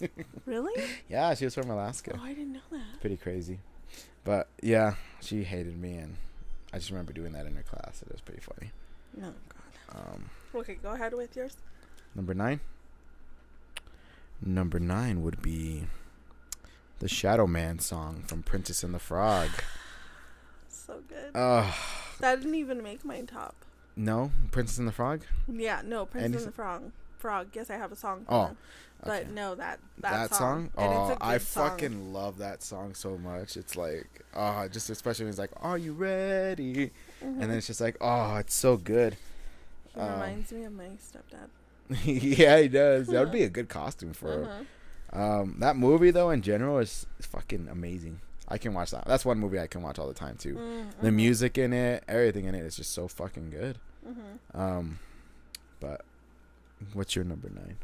Really? yeah, she was from Alaska. Oh, I didn't know that. Pretty crazy. But yeah, she hated me and I just remember doing that in her class. It was pretty funny. No, God. Um Okay, go ahead with yours. Number nine. Number nine would be the Shadow Man song from Princess and the Frog. So good. Oh that didn't even make my top. no, Princess and the Frog. Yeah, no, Princess Any and the Frog. Frog. Yes, I have a song. For Oh, them. But okay. no, that that, that, song. And Oh, I song. fucking love that song so much. It's like, oh, just especially when it's like, "Are you ready?" And then it's just like, oh, it's so good. He um, reminds me of my stepdad. yeah, he does. That would be a good costume for him. Uh-huh. Um, that movie though, in general, is, is fucking amazing. I can watch that. That's one movie I can watch all the time too. Mm, The music in it, everything in it is just so fucking good. mhm. Um, but what's your number nine?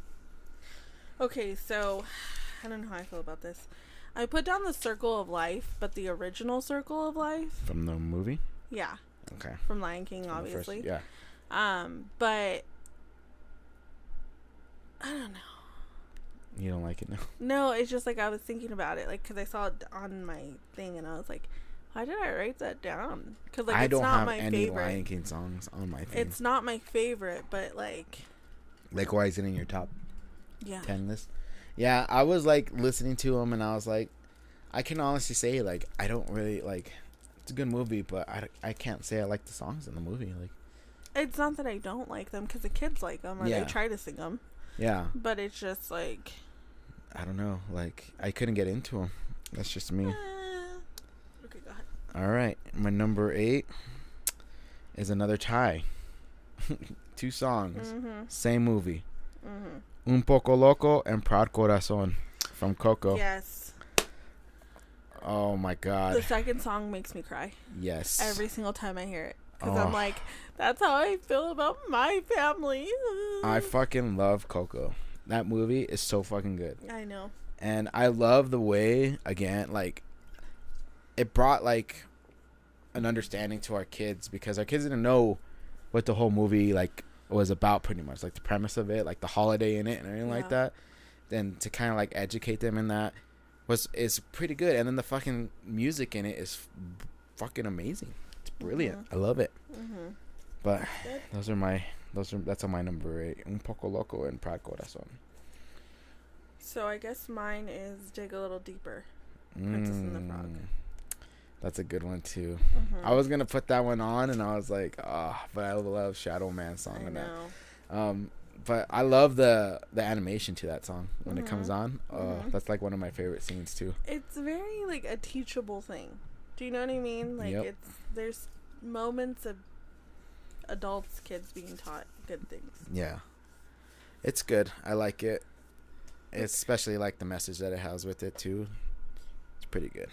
Okay, so I don't know how I feel about this. I put down the Circle of Life, but the original Circle of Life, From the movie? yeah, Okay. from Lion King, From the first- obviously. yeah. Um, but I don't know. You don't like it now? No, it's just like I was thinking about it, like because I saw it on my thing, and I was like, why did I write that down? Because like I it's don't not have my any favorite. Lion King songs on my thing. It's not my favorite, but like, like, why is it in your top yeah, 10 list? Yeah, I was like listening to him and I was like, I can honestly say, like, I don't really like. It's a good movie, but I, I can't say I like the songs in the movie. Like, it's not that I don't like them because the kids like them or Yeah. they try to sing them, yeah, but it's just like, I don't know. Like, I couldn't get into them. That's just me. eh. okay, go ahead. All right, my number eight is another tie. Two songs, Mm-hmm. same movie. Mm-hmm. Un poco loco and Proud Corazon from Coco. Yes, Oh my God. the second song makes me cry Yes. every single time I hear it because Oh. I'm like, that's how I feel about my family. I fucking love Coco. That movie is so fucking good. I know. And I love the way again like it brought like an understanding to our kids because our kids didn't know what the whole movie like was about pretty much like the premise of it like the holiday in it and everything like that then to kind of like educate them in that was is pretty good. And then the fucking music in it is f- fucking amazing. It's brilliant. I love it. Mm-hmm. but those are my those are that's on my number eight. Un poco loco and Pride corazon. So I guess mine is dig a little deeper. Princess and the Frog. That's a good one too Mm-hmm. I was gonna put that one on, and I was like, ah, but I love Shadow Man song I that. know. Um, but I love the the animation to that song when it Mhm. comes on. Uh, Mhm. that's like one of my favorite scenes too. It's very like a teachable thing. Do you know what I mean? Like Yep. it's there's moments of adults, kids being taught good things. Yeah, it's good. I like it. Especially like the message that it has with it too. It's pretty good.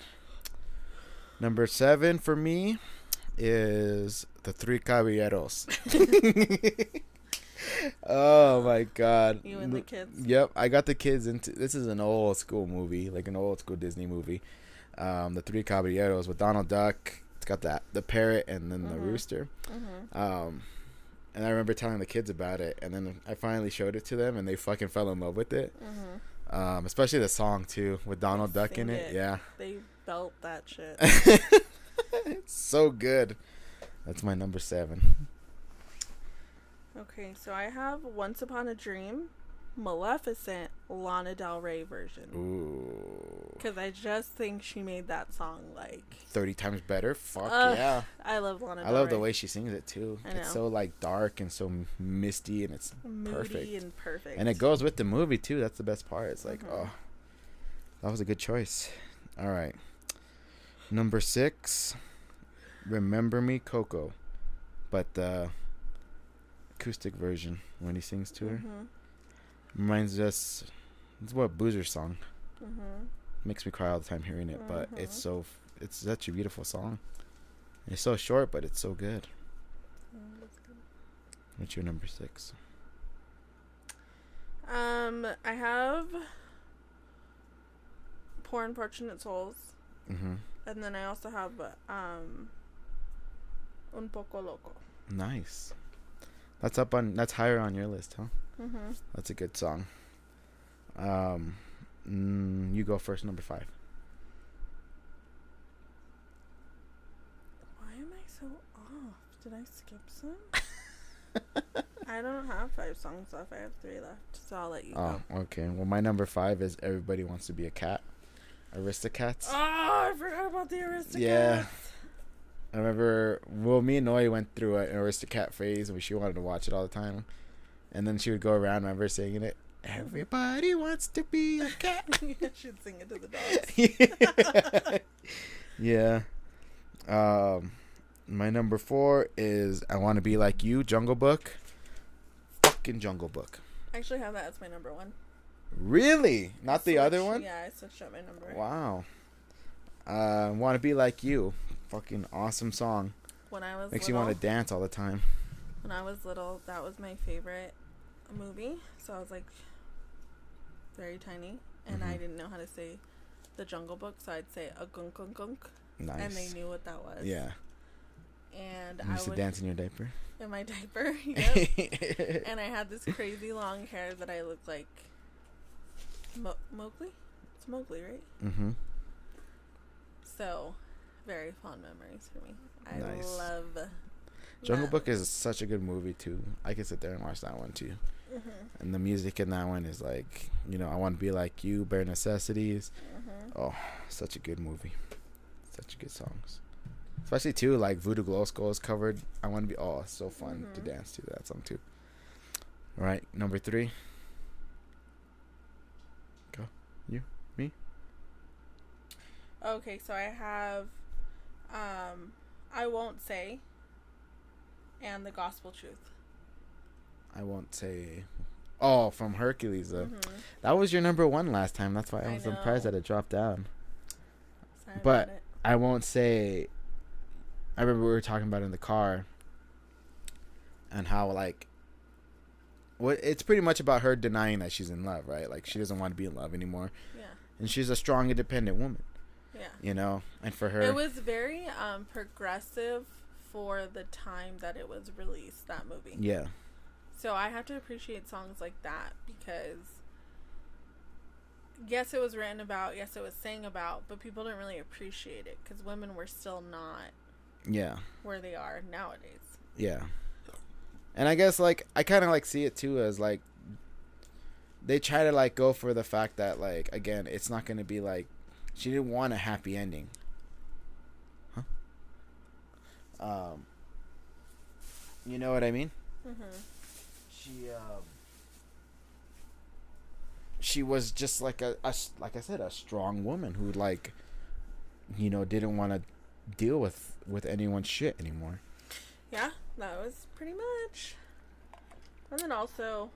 Number seven for me is the Three Caballeros. oh my god! You and the kids. Yep, I got the kids into. This is an old school movie, like an old school Disney movie. Um, the Three Caballeros with Donald Duck. It's got that the parrot and then the Mhm. rooster. Mm-hmm. Um, and I remember telling the kids about it, and then I finally showed it to them, and they fucking fell in love with it. Mm-hmm. Um, especially the song too, with Donald They Duck in it. it. Yeah, They belt that shit. it's so good. That's my number seven. okay, so I have Once Upon a Dream Maleficent Lana Del Rey version. Ooh. Because I just think she made that song like. 30 times better? Fuck Ugh, yeah. I love Lana I Del love the way she sings it too. I It's so like dark and so misty and it's Moody perfect. and perfect. And it goes with the movie too. That's the best part. It's like, Mhm. oh, that was a good choice. All right. Number six, Remember Me, Coco. But the acoustic version when he sings to her Mhm, reminds us, it's what Boozer's song. mhm. Makes me cry all the time hearing it, but Mhm. it's so, it's such a beautiful song. It's so short, but it's so good. Mm, good. What's your number six? Um, I have Poor Unfortunate Souls, Mm-hmm. And then I also have um, Un Poco Loco. Nice. That's up on. That's higher on your list, huh? Mm-hmm. That's a good song. Um, mm, you go first. Number five. Why am I so off? Did I skip some? I don't have five songs left. I have three left, so I'll let you Oh, go. okay. Well, my number five is "Everybody Wants to Be a Cat." Aristocats. Oh, I forgot about the Aristocats. Yeah. I remember. Well, me and Noi went through an Aristocat phase where she wanted to watch it all the time, and then she would go around. I remember singing it. Everybody wants to be a cat. you should sing it to the dogs. yeah. Um, my number four is "I Want to Be Like You." Jungle Book. Fucking Jungle Book. I actually have that as my number one. Really? Not the other one? Yeah, I switched up my number. Wow. Uh, "Want to Be Like You." Fucking awesome song. When I was Makes you want to dance all the time. when I was little, that was my favorite movie. So I was like very tiny, and I Mhm. didn't know how to say the Jungle Book, so I'd say a gunk gunk gunk, Nice. and they knew what that was. Yeah. And You I used to dance in your diaper. in my diaper. Yep. and I had this crazy long hair that I looked like Mo- Mowgli. It's Mowgli, right? mm-hmm. So, very fond memories for me. I Nice. love Jungle that. Book is such a good movie too. I can sit there and watch that one too. Mhm, And the music in that one is like, you know, I want to be like you, bare necessities. mhm. Oh, such a good movie. Such good songs. Especially too, like Voodoo Glow Skull is covered. I want to be. Oh, so fun to Mhm. dance to that song too. All right, number three. Go, you, me. Okay, so I have um I won't say and the gospel truth. I won't say. Oh, from Hercules though. Mhm. That was your number one last time. That's why I I was surprised that it dropped down. Sorry But-. I won't say. I remember we were talking about in the car, and how like. What it's pretty much about her denying that she's in love, right? Like she doesn't want to be in love anymore, Yeah. and she's a strong, independent woman, Yeah. you know. And for her, It was very um progressive for the time that it was released that movie. yeah, So I have to appreciate songs like that because yes, it was written about, yes, it was sang about, but people didn't really appreciate it because women were still not yeah, where they are nowadays. yeah. And I guess like I kind of like see it too as like they try to like go for the fact that like again it's not going to be like she didn't want a happy ending. Huh? Um you know what I mean? Mm-hmm. She um she was just like a, a like I said a strong woman who like you know didn't want to deal with with anyone's shit anymore. Yeah, that was pretty much. And then also,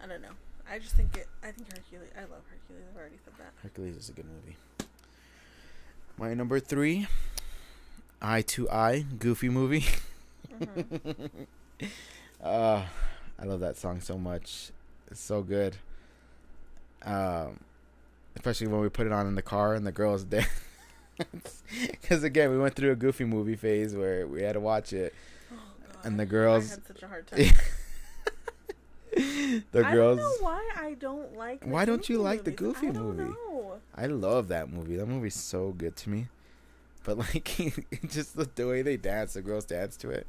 I don't know. I just think it. I think Hercules. I love Hercules. I've already said that. Hercules is a good movie. My number three, Eye to Eye, Goofy movie. Mhm. uh, I love that song so much. It's so good. Um, especially when we put it on in the car and the girls dance. Because again, we went through a Goofy movie phase where we had to watch it. Oh, And the girls- I had such a hard time. the I girls. don't know why I don't like. the Why don't you like the. Goofy I movie? know. I love that movie. That movie's so good to me. But like just the, the way they dance, the girls dance to it.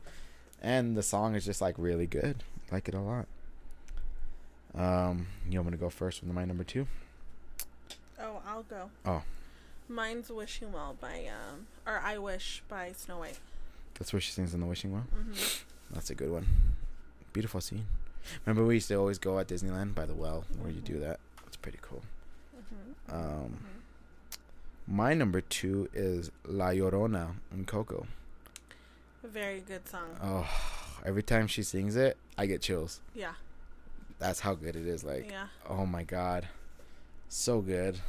And the song is just like really good. I like it a lot. Um, you want me to go first with my number two? Oh, I'll go. Oh. Mine's "Wishing Well" by um, or "I Wish" by Snow White. That's where she sings in the wishing well. hmm That's a good one. Beautiful scene. Remember we used to always go at Disneyland by the well where you do that. It's pretty cool. hmm Um, my number two is La Llorona in Coco. Very good song. Oh, every time she sings it, I get chills. yeah. That's how good it is. Like, yeah. oh my god, so good.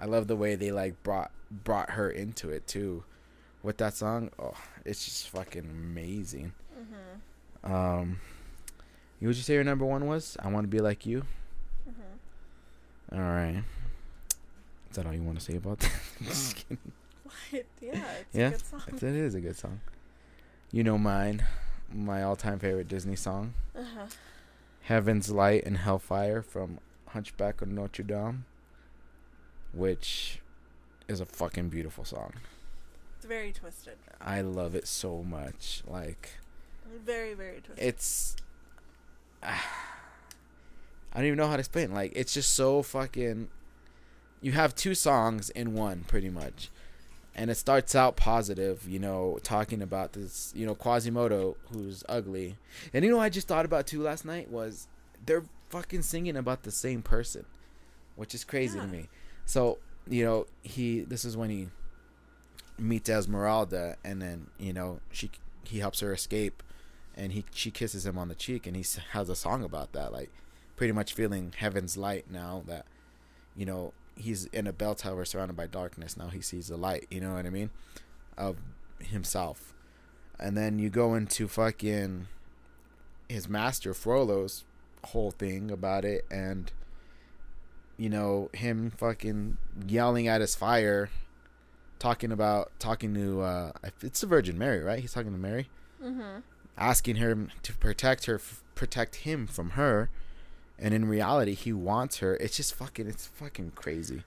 I love the way they like brought brought her into it too, with that song. Oh, it's just fucking amazing. hmm Um, you would you say your number one was? I want to be like you. hmm All right. Is that all you want to say about that? Just kidding. What? Yeah. It's Yeah, a good song. It is a good song. You know mine, my all-time favorite Disney song, Uh-huh. "Heaven's Light and Hellfire" from Hunchback of Notre Dame, which is a fucking beautiful song. It's very twisted. I love it so much. Like Very, very twisted. it's I don't even know how to explain. Like it's just so fucking. You have two songs in one, pretty much, and it starts out positive. You know, talking about this. You know, Quasimodo, who's ugly, and you know, what I just thought about too last night was they're fucking singing about the same person, which is crazy Yeah. to me. So you know, he. This is when he meets Esmeralda, and then you know she he helps her escape and he she kisses him on the cheek and he has a song about that like pretty much feeling heaven's light now that you know he's in a bell tower surrounded by darkness. Now he sees the light you know what i mean of himself. And then you go into fucking his master frollo's whole thing about it and you know him fucking yelling at his fire talking about talking to uh it's the virgin mary right? He's talking to mary? Mm-hmm. Asking her to protect her, f- protect him from her, and in reality, he wants her. It's just fucking, it's fucking crazy.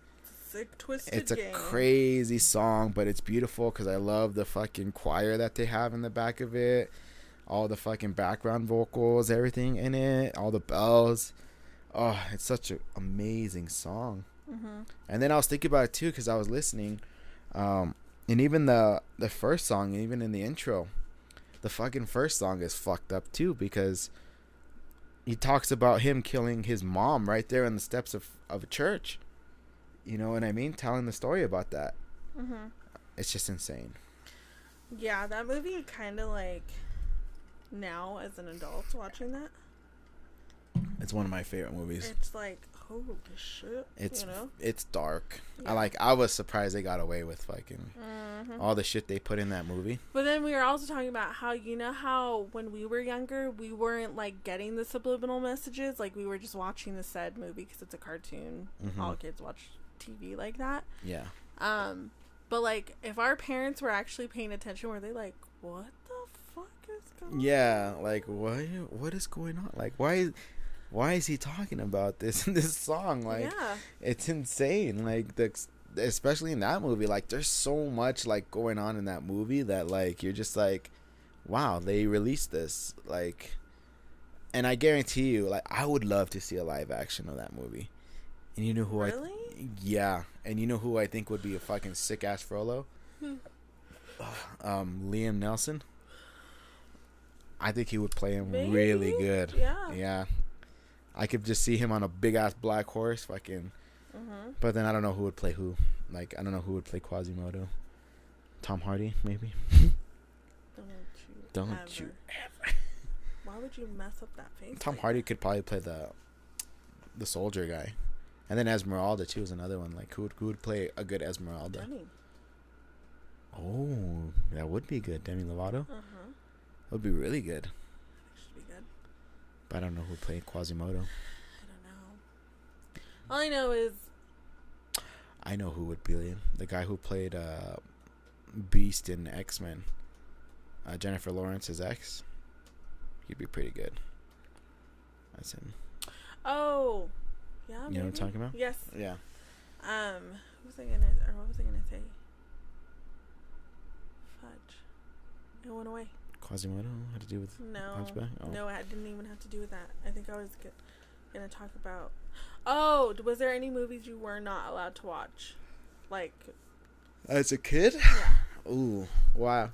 Sick twisted It's a game. crazy song, but it's beautiful because I love the fucking choir that they have in the back of it, all the fucking background vocals, everything in it, all the bells. Oh, it's such an amazing song. Mm-hmm. And then I was thinking about it too because I was listening, um, and even the the first song, even in the intro, the fucking first song is fucked up too because he talks about him killing his mom right there on the steps of of a church. You know what I mean? Telling the story about that. Mm-hmm. It's just insane. Yeah, that movie kind of like now as an adult watching that, It's one of my favorite movies. it's like holy shit. It's you know. it's dark. Yeah. I like. I was surprised they got away with fucking Mm-hmm. all the shit they put in that movie. But then we were also talking about how you know how when we were younger we weren't like getting the subliminal messages like we were just watching the said movie because it's a cartoon. Mhm. All kids watch TV like that. Yeah. Um, but like if our parents were actually paying attention, were they like, "What the fuck is going?" Yeah, like what what is going on? Like why why is he talking about this in this song? Like yeah, it's insane. Like the especially in that movie, like there's so much like going on in that movie that like you're just like wow, they released this like and I guarantee you like I would love to see a live action of that movie. And you know who I really? yeah, and you know who I think would be a fucking sick ass Frollo? Hmm. Um, Liam Neeson. I think he would play him really good. Yeah. Yeah. I could just see him on a big ass black horse, fucking. Mm-hmm. But then I don't know who would play who. Like I don't know who would play Quasimodo. Tom Hardy, maybe. Don't you? Don't ever. you Why would you mess up that face? Tom like Hardy could probably play the the soldier guy. And then Esmeralda too is another one. Like who would, who would play a good? Esmeralda? Demi. Oh, that would be good. Demi Lovato. Uh huh. That would be really good. Should be good. But I don't know who played play Quasimodo. I don't know. All I know is I know who would be. The guy who played uh, Beast in X Men. Uh, Jennifer Lawrence's ex. He'd be pretty good. That's him. oh, yeah. You know what I'm talking about? Yes. Yeah. Um, who was I gonna or what was I gonna say? Fudge. It went away. Quasimodo had to do with No. Hunchback? Oh. No, it didn't even have to do with that. I think I was good. gonna talk about. Oh, was there any movies you were not allowed to watch? Like, As a kid? yeah. Ooh, wow.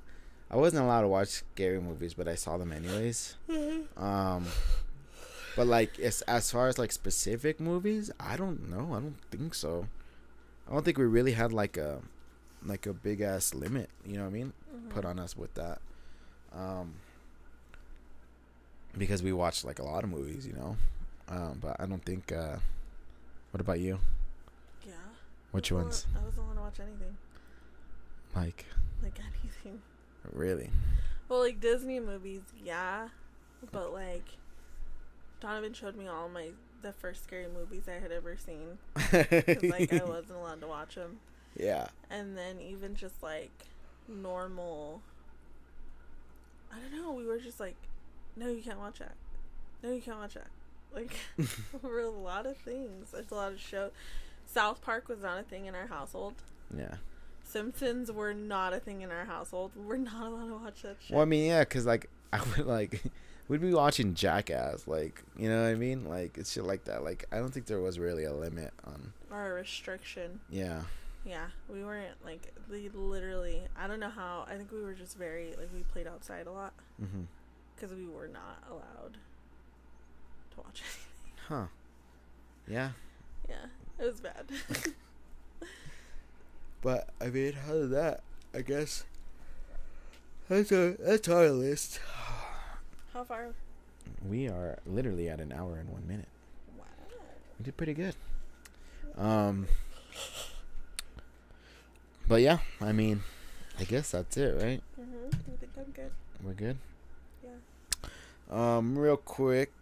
I wasn't allowed to watch scary movies, but I saw them anyways. Um, but like as as far as like specific movies, I don't know. I don't think so. I don't think we really had like a like a big ass limit. You know what I mean? Put on us with that. Um, because we watched like a lot of movies, you know. Um, but I don't think. Uh, what about you? Yeah. Which I ones? I wasn't allowed to watch anything. Like Like anything. really? Well, like Disney movies, yeah, but like Donovan showed me all my the first scary movies I had ever seen. like I wasn't allowed to watch them, Yeah. and then even just like normal. I don't know. We were just like, no, you can't watch that. No, you can't watch that. Like, for a lot of things. There's a lot of show. South Park was not a thing in our household. Yeah. Simpsons were not a thing in our household. We're not allowed to watch that shit. Well, I mean, yeah, cause like I would like we'd be watching Jackass, like you know what I mean, like it's shit like that. Like I don't think there was really a limit on. or a restriction. Yeah. Yeah, we weren't like we literally. I don't know how. I think we were just very like we played outside a lot Mm-hmm. because we were not allowed to watch anything. Huh. Yeah. Yeah, it was bad. But I mean, other than that, I guess that's our that's our list. how far? We are literally at an hour and one minute. Wow. We did pretty good. Um. But yeah, I mean, I guess that's it, right? Mhm. I think I'm good. We're good. Yeah. Um, real quick,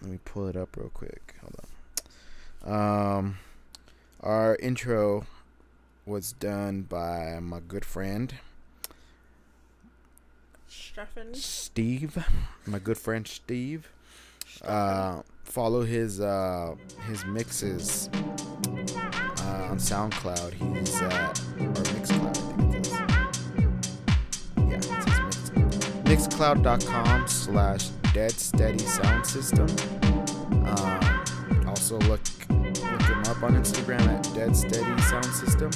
let me pull it up real quick. Hold on. Um, our intro was done by my good friend Streffen. Steve. My good friend Steve. Uh, follow his uh his mixes on SoundCloud. He's at or Mixcloud. Yeah, it's mixcloud.com slash dead steady sound system. Um, also look look him up on Instagram at dead steady sound system.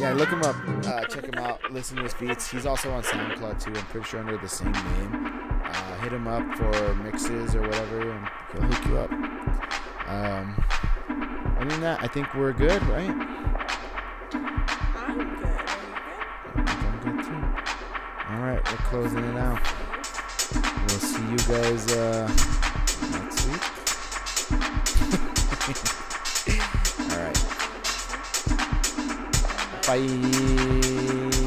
Yeah, look him up. Uh, check him out. Listen to his beats. He's also on SoundCloud too. I'm pretty sure under the same name. Uh, hit him up for mixes or whatever, and he'll hook you up. Um, other than that, I think we're good, right? I'm good. Are I think I'm good too. All right, we're closing it out. We'll see you guys uh, next week. All right. Bye.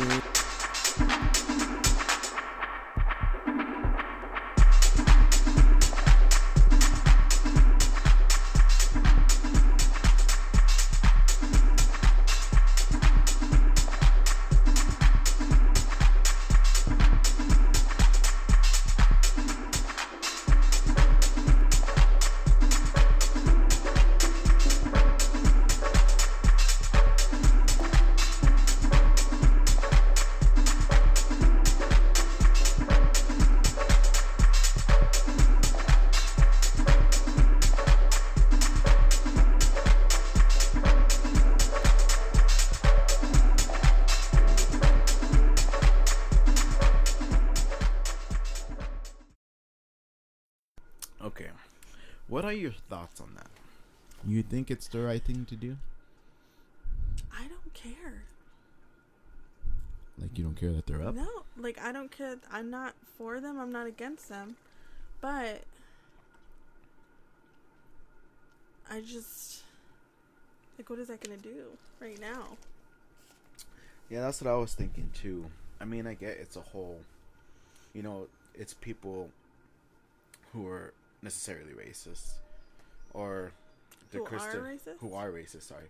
Think it's the right thing to do? I don't care. Like you don't care that they're up? No, like I don't care. I'm not for them. I'm not against them, but I just like what is that gonna do right now? Yeah, that's what I was thinking too. I mean, I get it's a whole, you know, it's people who are necessarily racist, or the Who are racist? who are racist. Sorry,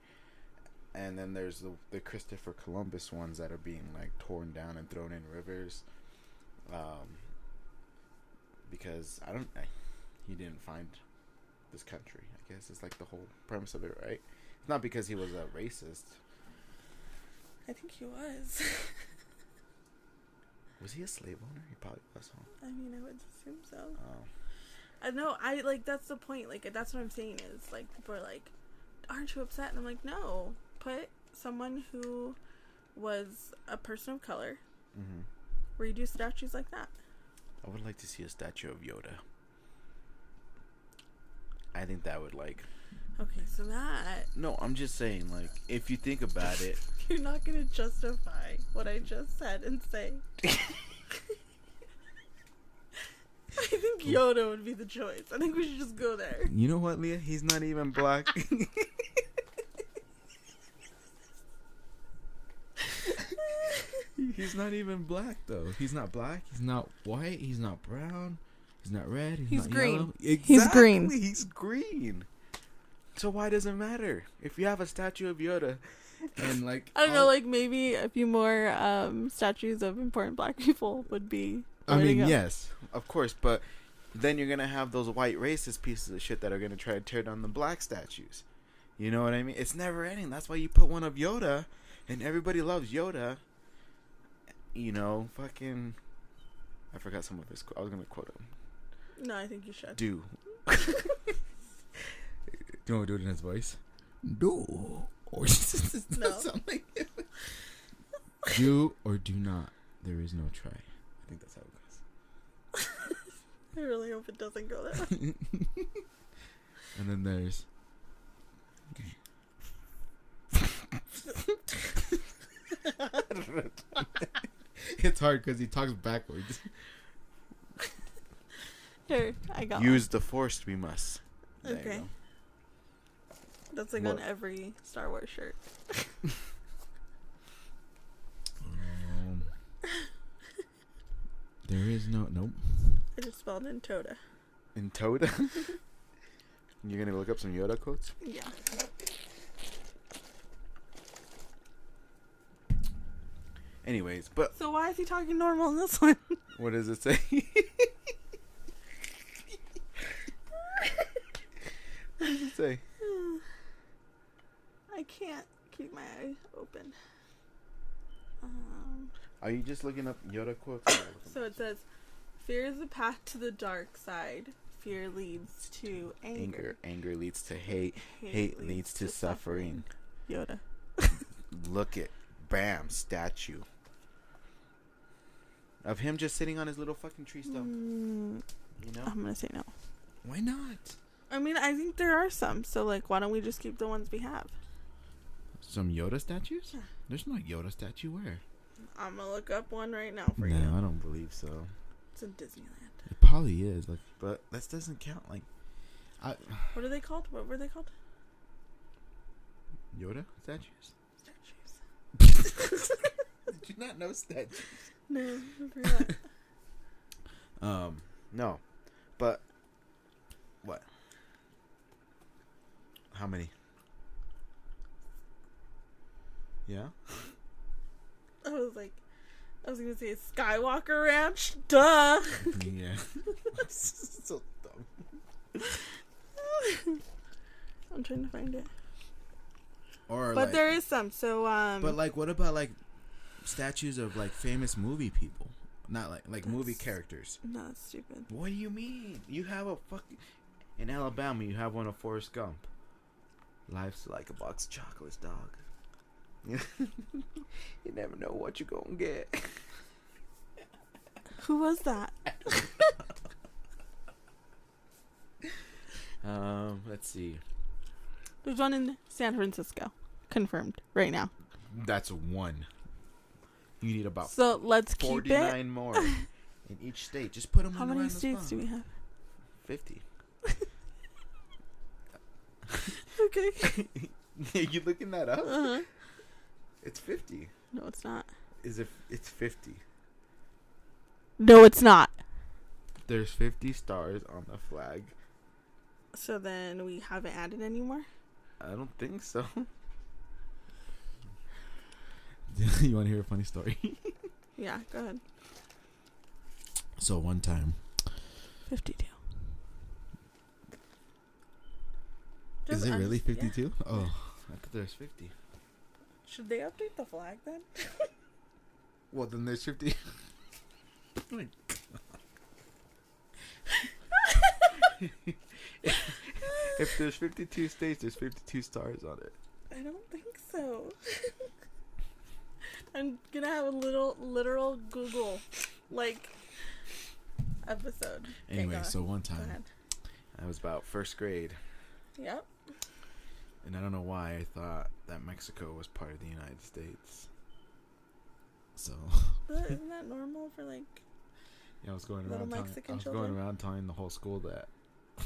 and then there's the the Christopher Columbus ones that are being like torn down and thrown in rivers, um, because I don't, I, he didn't find this country. I guess it's like the whole premise of it, right? It's not because he was a racist. I think he was. Was he a slave owner? He probably was. Huh? I mean, I would assume so. Oh. I know. I like that's the point. Like that's what I'm saying is like people are like, "Aren't you upset?" And I'm like, "No. Put someone who was a person of color Mm-hmm. do statues like that." I would like to see a statue of Yoda. I think that would like. Okay, so that No, I'm just saying, like, if you think about it, you're not gonna justify what I just said and say. I think Yoda would be the choice. I think we should just go there. you know what, Leah? He's not even black. he's not even black though. He's not black. He's not white. He's not brown. He's not red. He's, He's not green. yellow. He's green. He's green. So why does it matter if you have a statue of Yoda and like I don't know, like maybe a few more um, statues of important black people would be. I mean, yes, of course, but then you're gonna have those white racist pieces of shit that are gonna try to tear down the black statues. You know what I mean? It's never ending. That's why you put one of Yoda, and everybody loves Yoda. You know, fucking. I forgot some of his. I was gonna quote him. No, I think you should. Do. Do you want to do it in his voice? Do. Or No. him. do or do not. There is no try. I think that's how. I really hope it doesn't go there. and then there's it's hard because he talks backwards. Here, I got Use the force, we must. There you Okay. go. That's like What? on every Star Wars shirt. Um, there is no nope. I just spelled in Toda. In Toda. You're gonna look up some Yoda quotes. Yeah. Anyways, but So why is he talking normal in this one? what does it say? what does it say? I can't keep my eye open. Um, Are you just looking up Yoda quotes? so it says, "Fear is the path to the dark side. Fear leads to anger. anger. Anger leads to hate. Hate leads to suffering. Yoda. Look at bam statue of him just sitting on his little fucking tree stump. Mm, You know I'm gonna say no. why not? I mean, I think there are some. So like, why don't we just keep the ones we have? Some Yoda statues? Yeah. There's no Yoda statue where? I'm gonna look up one right now for no, you. I don't believe so. It's in Disneyland. It probably is, like, but that doesn't count. Like, I What are they called? What were they called? Yoda statues. Statues. Did you not know statues? No, I forgot. Um, no, but what? How many? Yeah. I was like, I was gonna say Skywalker Ranch. Duh. yeah. so dumb. I'm trying to find it. Or But like, there is some. So um. but like, what about like statues of like famous movie people? Not like like movie characters. no, that's stupid. What do you mean? You have a fucking in Alabama. You have one of Forrest Gump. Life's like a box of chocolates, dog. you never know what you're gonna get. Who was that? Um, let's see. There's one in San Francisco. Confirmed right now. That's one. You need about So let's keep it. 49 more in each state. Just put them How in many the states spot. do we have? 50. Okay. Are you looking that up? Uh-huh. It's 50. No, it's not. Is it? It's 50. No, it's not. There's 50 stars on the flag. So then we haven't added any more. I don't think so. you want to hear a funny story? Yeah, go ahead. So one time, Fifty-two. is it I'm really just- yeah. 52? Oh, I thought there's 50. Should they update the flag then? Well, then there's 50. if there's 52 states, there's 52 stars on it. I don't think so. I'm gonna have a little literal Google like episode. Anyway, go- so one time ahead. I was about first grade, Yep. And I don't know why I thought that Mexico was part of the United States. So But isn't that normal for like yeah, I was going around. Telling, I was children? going around telling the whole school that.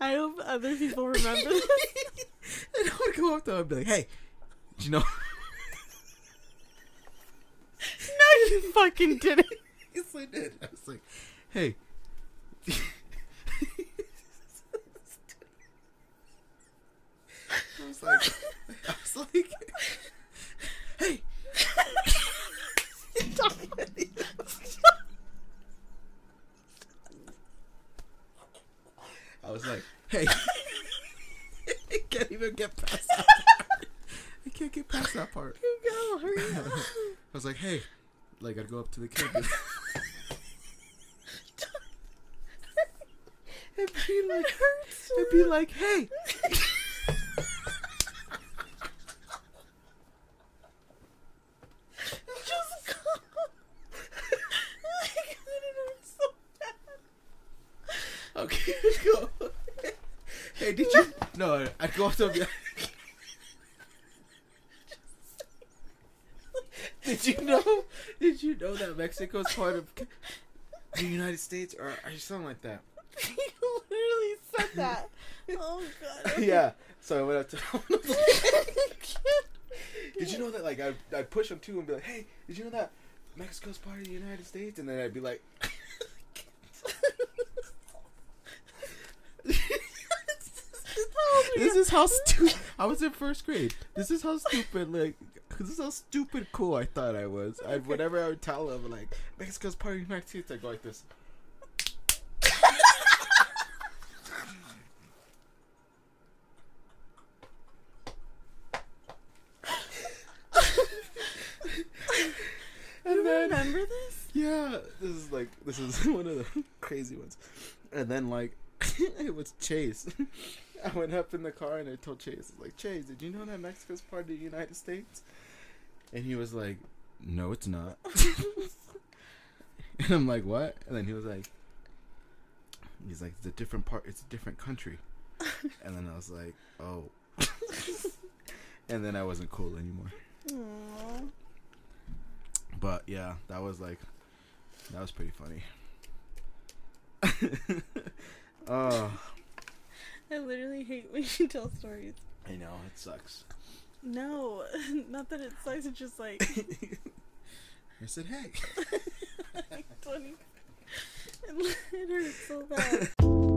I hope other people remember this. and I would go up to them and be like, "Hey, you know?" no, you fucking didn't. yes, I did. I was like, "Hey." I was like, I was like, "Hey." I was like, "Hey." I can't even get past that part. I can't get past that part. You go, hurry up. I was like, hey, like I'd go up to the kid and be like, hurts. And be like, hey, Just go. Like, it hurts so bad. okay, let's go. hey, did you? No, I'd go up to him. and be like, Did you know? Did you know that Mexico's part of the United States, or, or something like that? you literally said that. Oh god. okay. Yeah. So I went up to him. Did you know that like I'd, I'd push him too and be like, hey, did you know that Mexico's part of the United States? And then I'd be like, this is how stupid. I was in first grade. This is how stupid like. This is how stupid cool I thought I was. I whenever I would tell them like Mexico's part of the United States, I go like this. and You remember this? Yeah, this is like this is one of the crazy ones. And then like it was Chase. I went up in the car and I told Chase, like, Chase, did you know that Mexico's part of the United States? And he was like, No, it's not. and I'm like, What? And then he was like He's like, It's a different part it's a different country. And then I was like, Oh And then I wasn't cool anymore. Aww. But yeah, that was like that was pretty funny. oh, I literally hate when you tell stories. I know it sucks. No, not that it sucks. It's just like I said, "Hey." I don't even- it hurts so bad.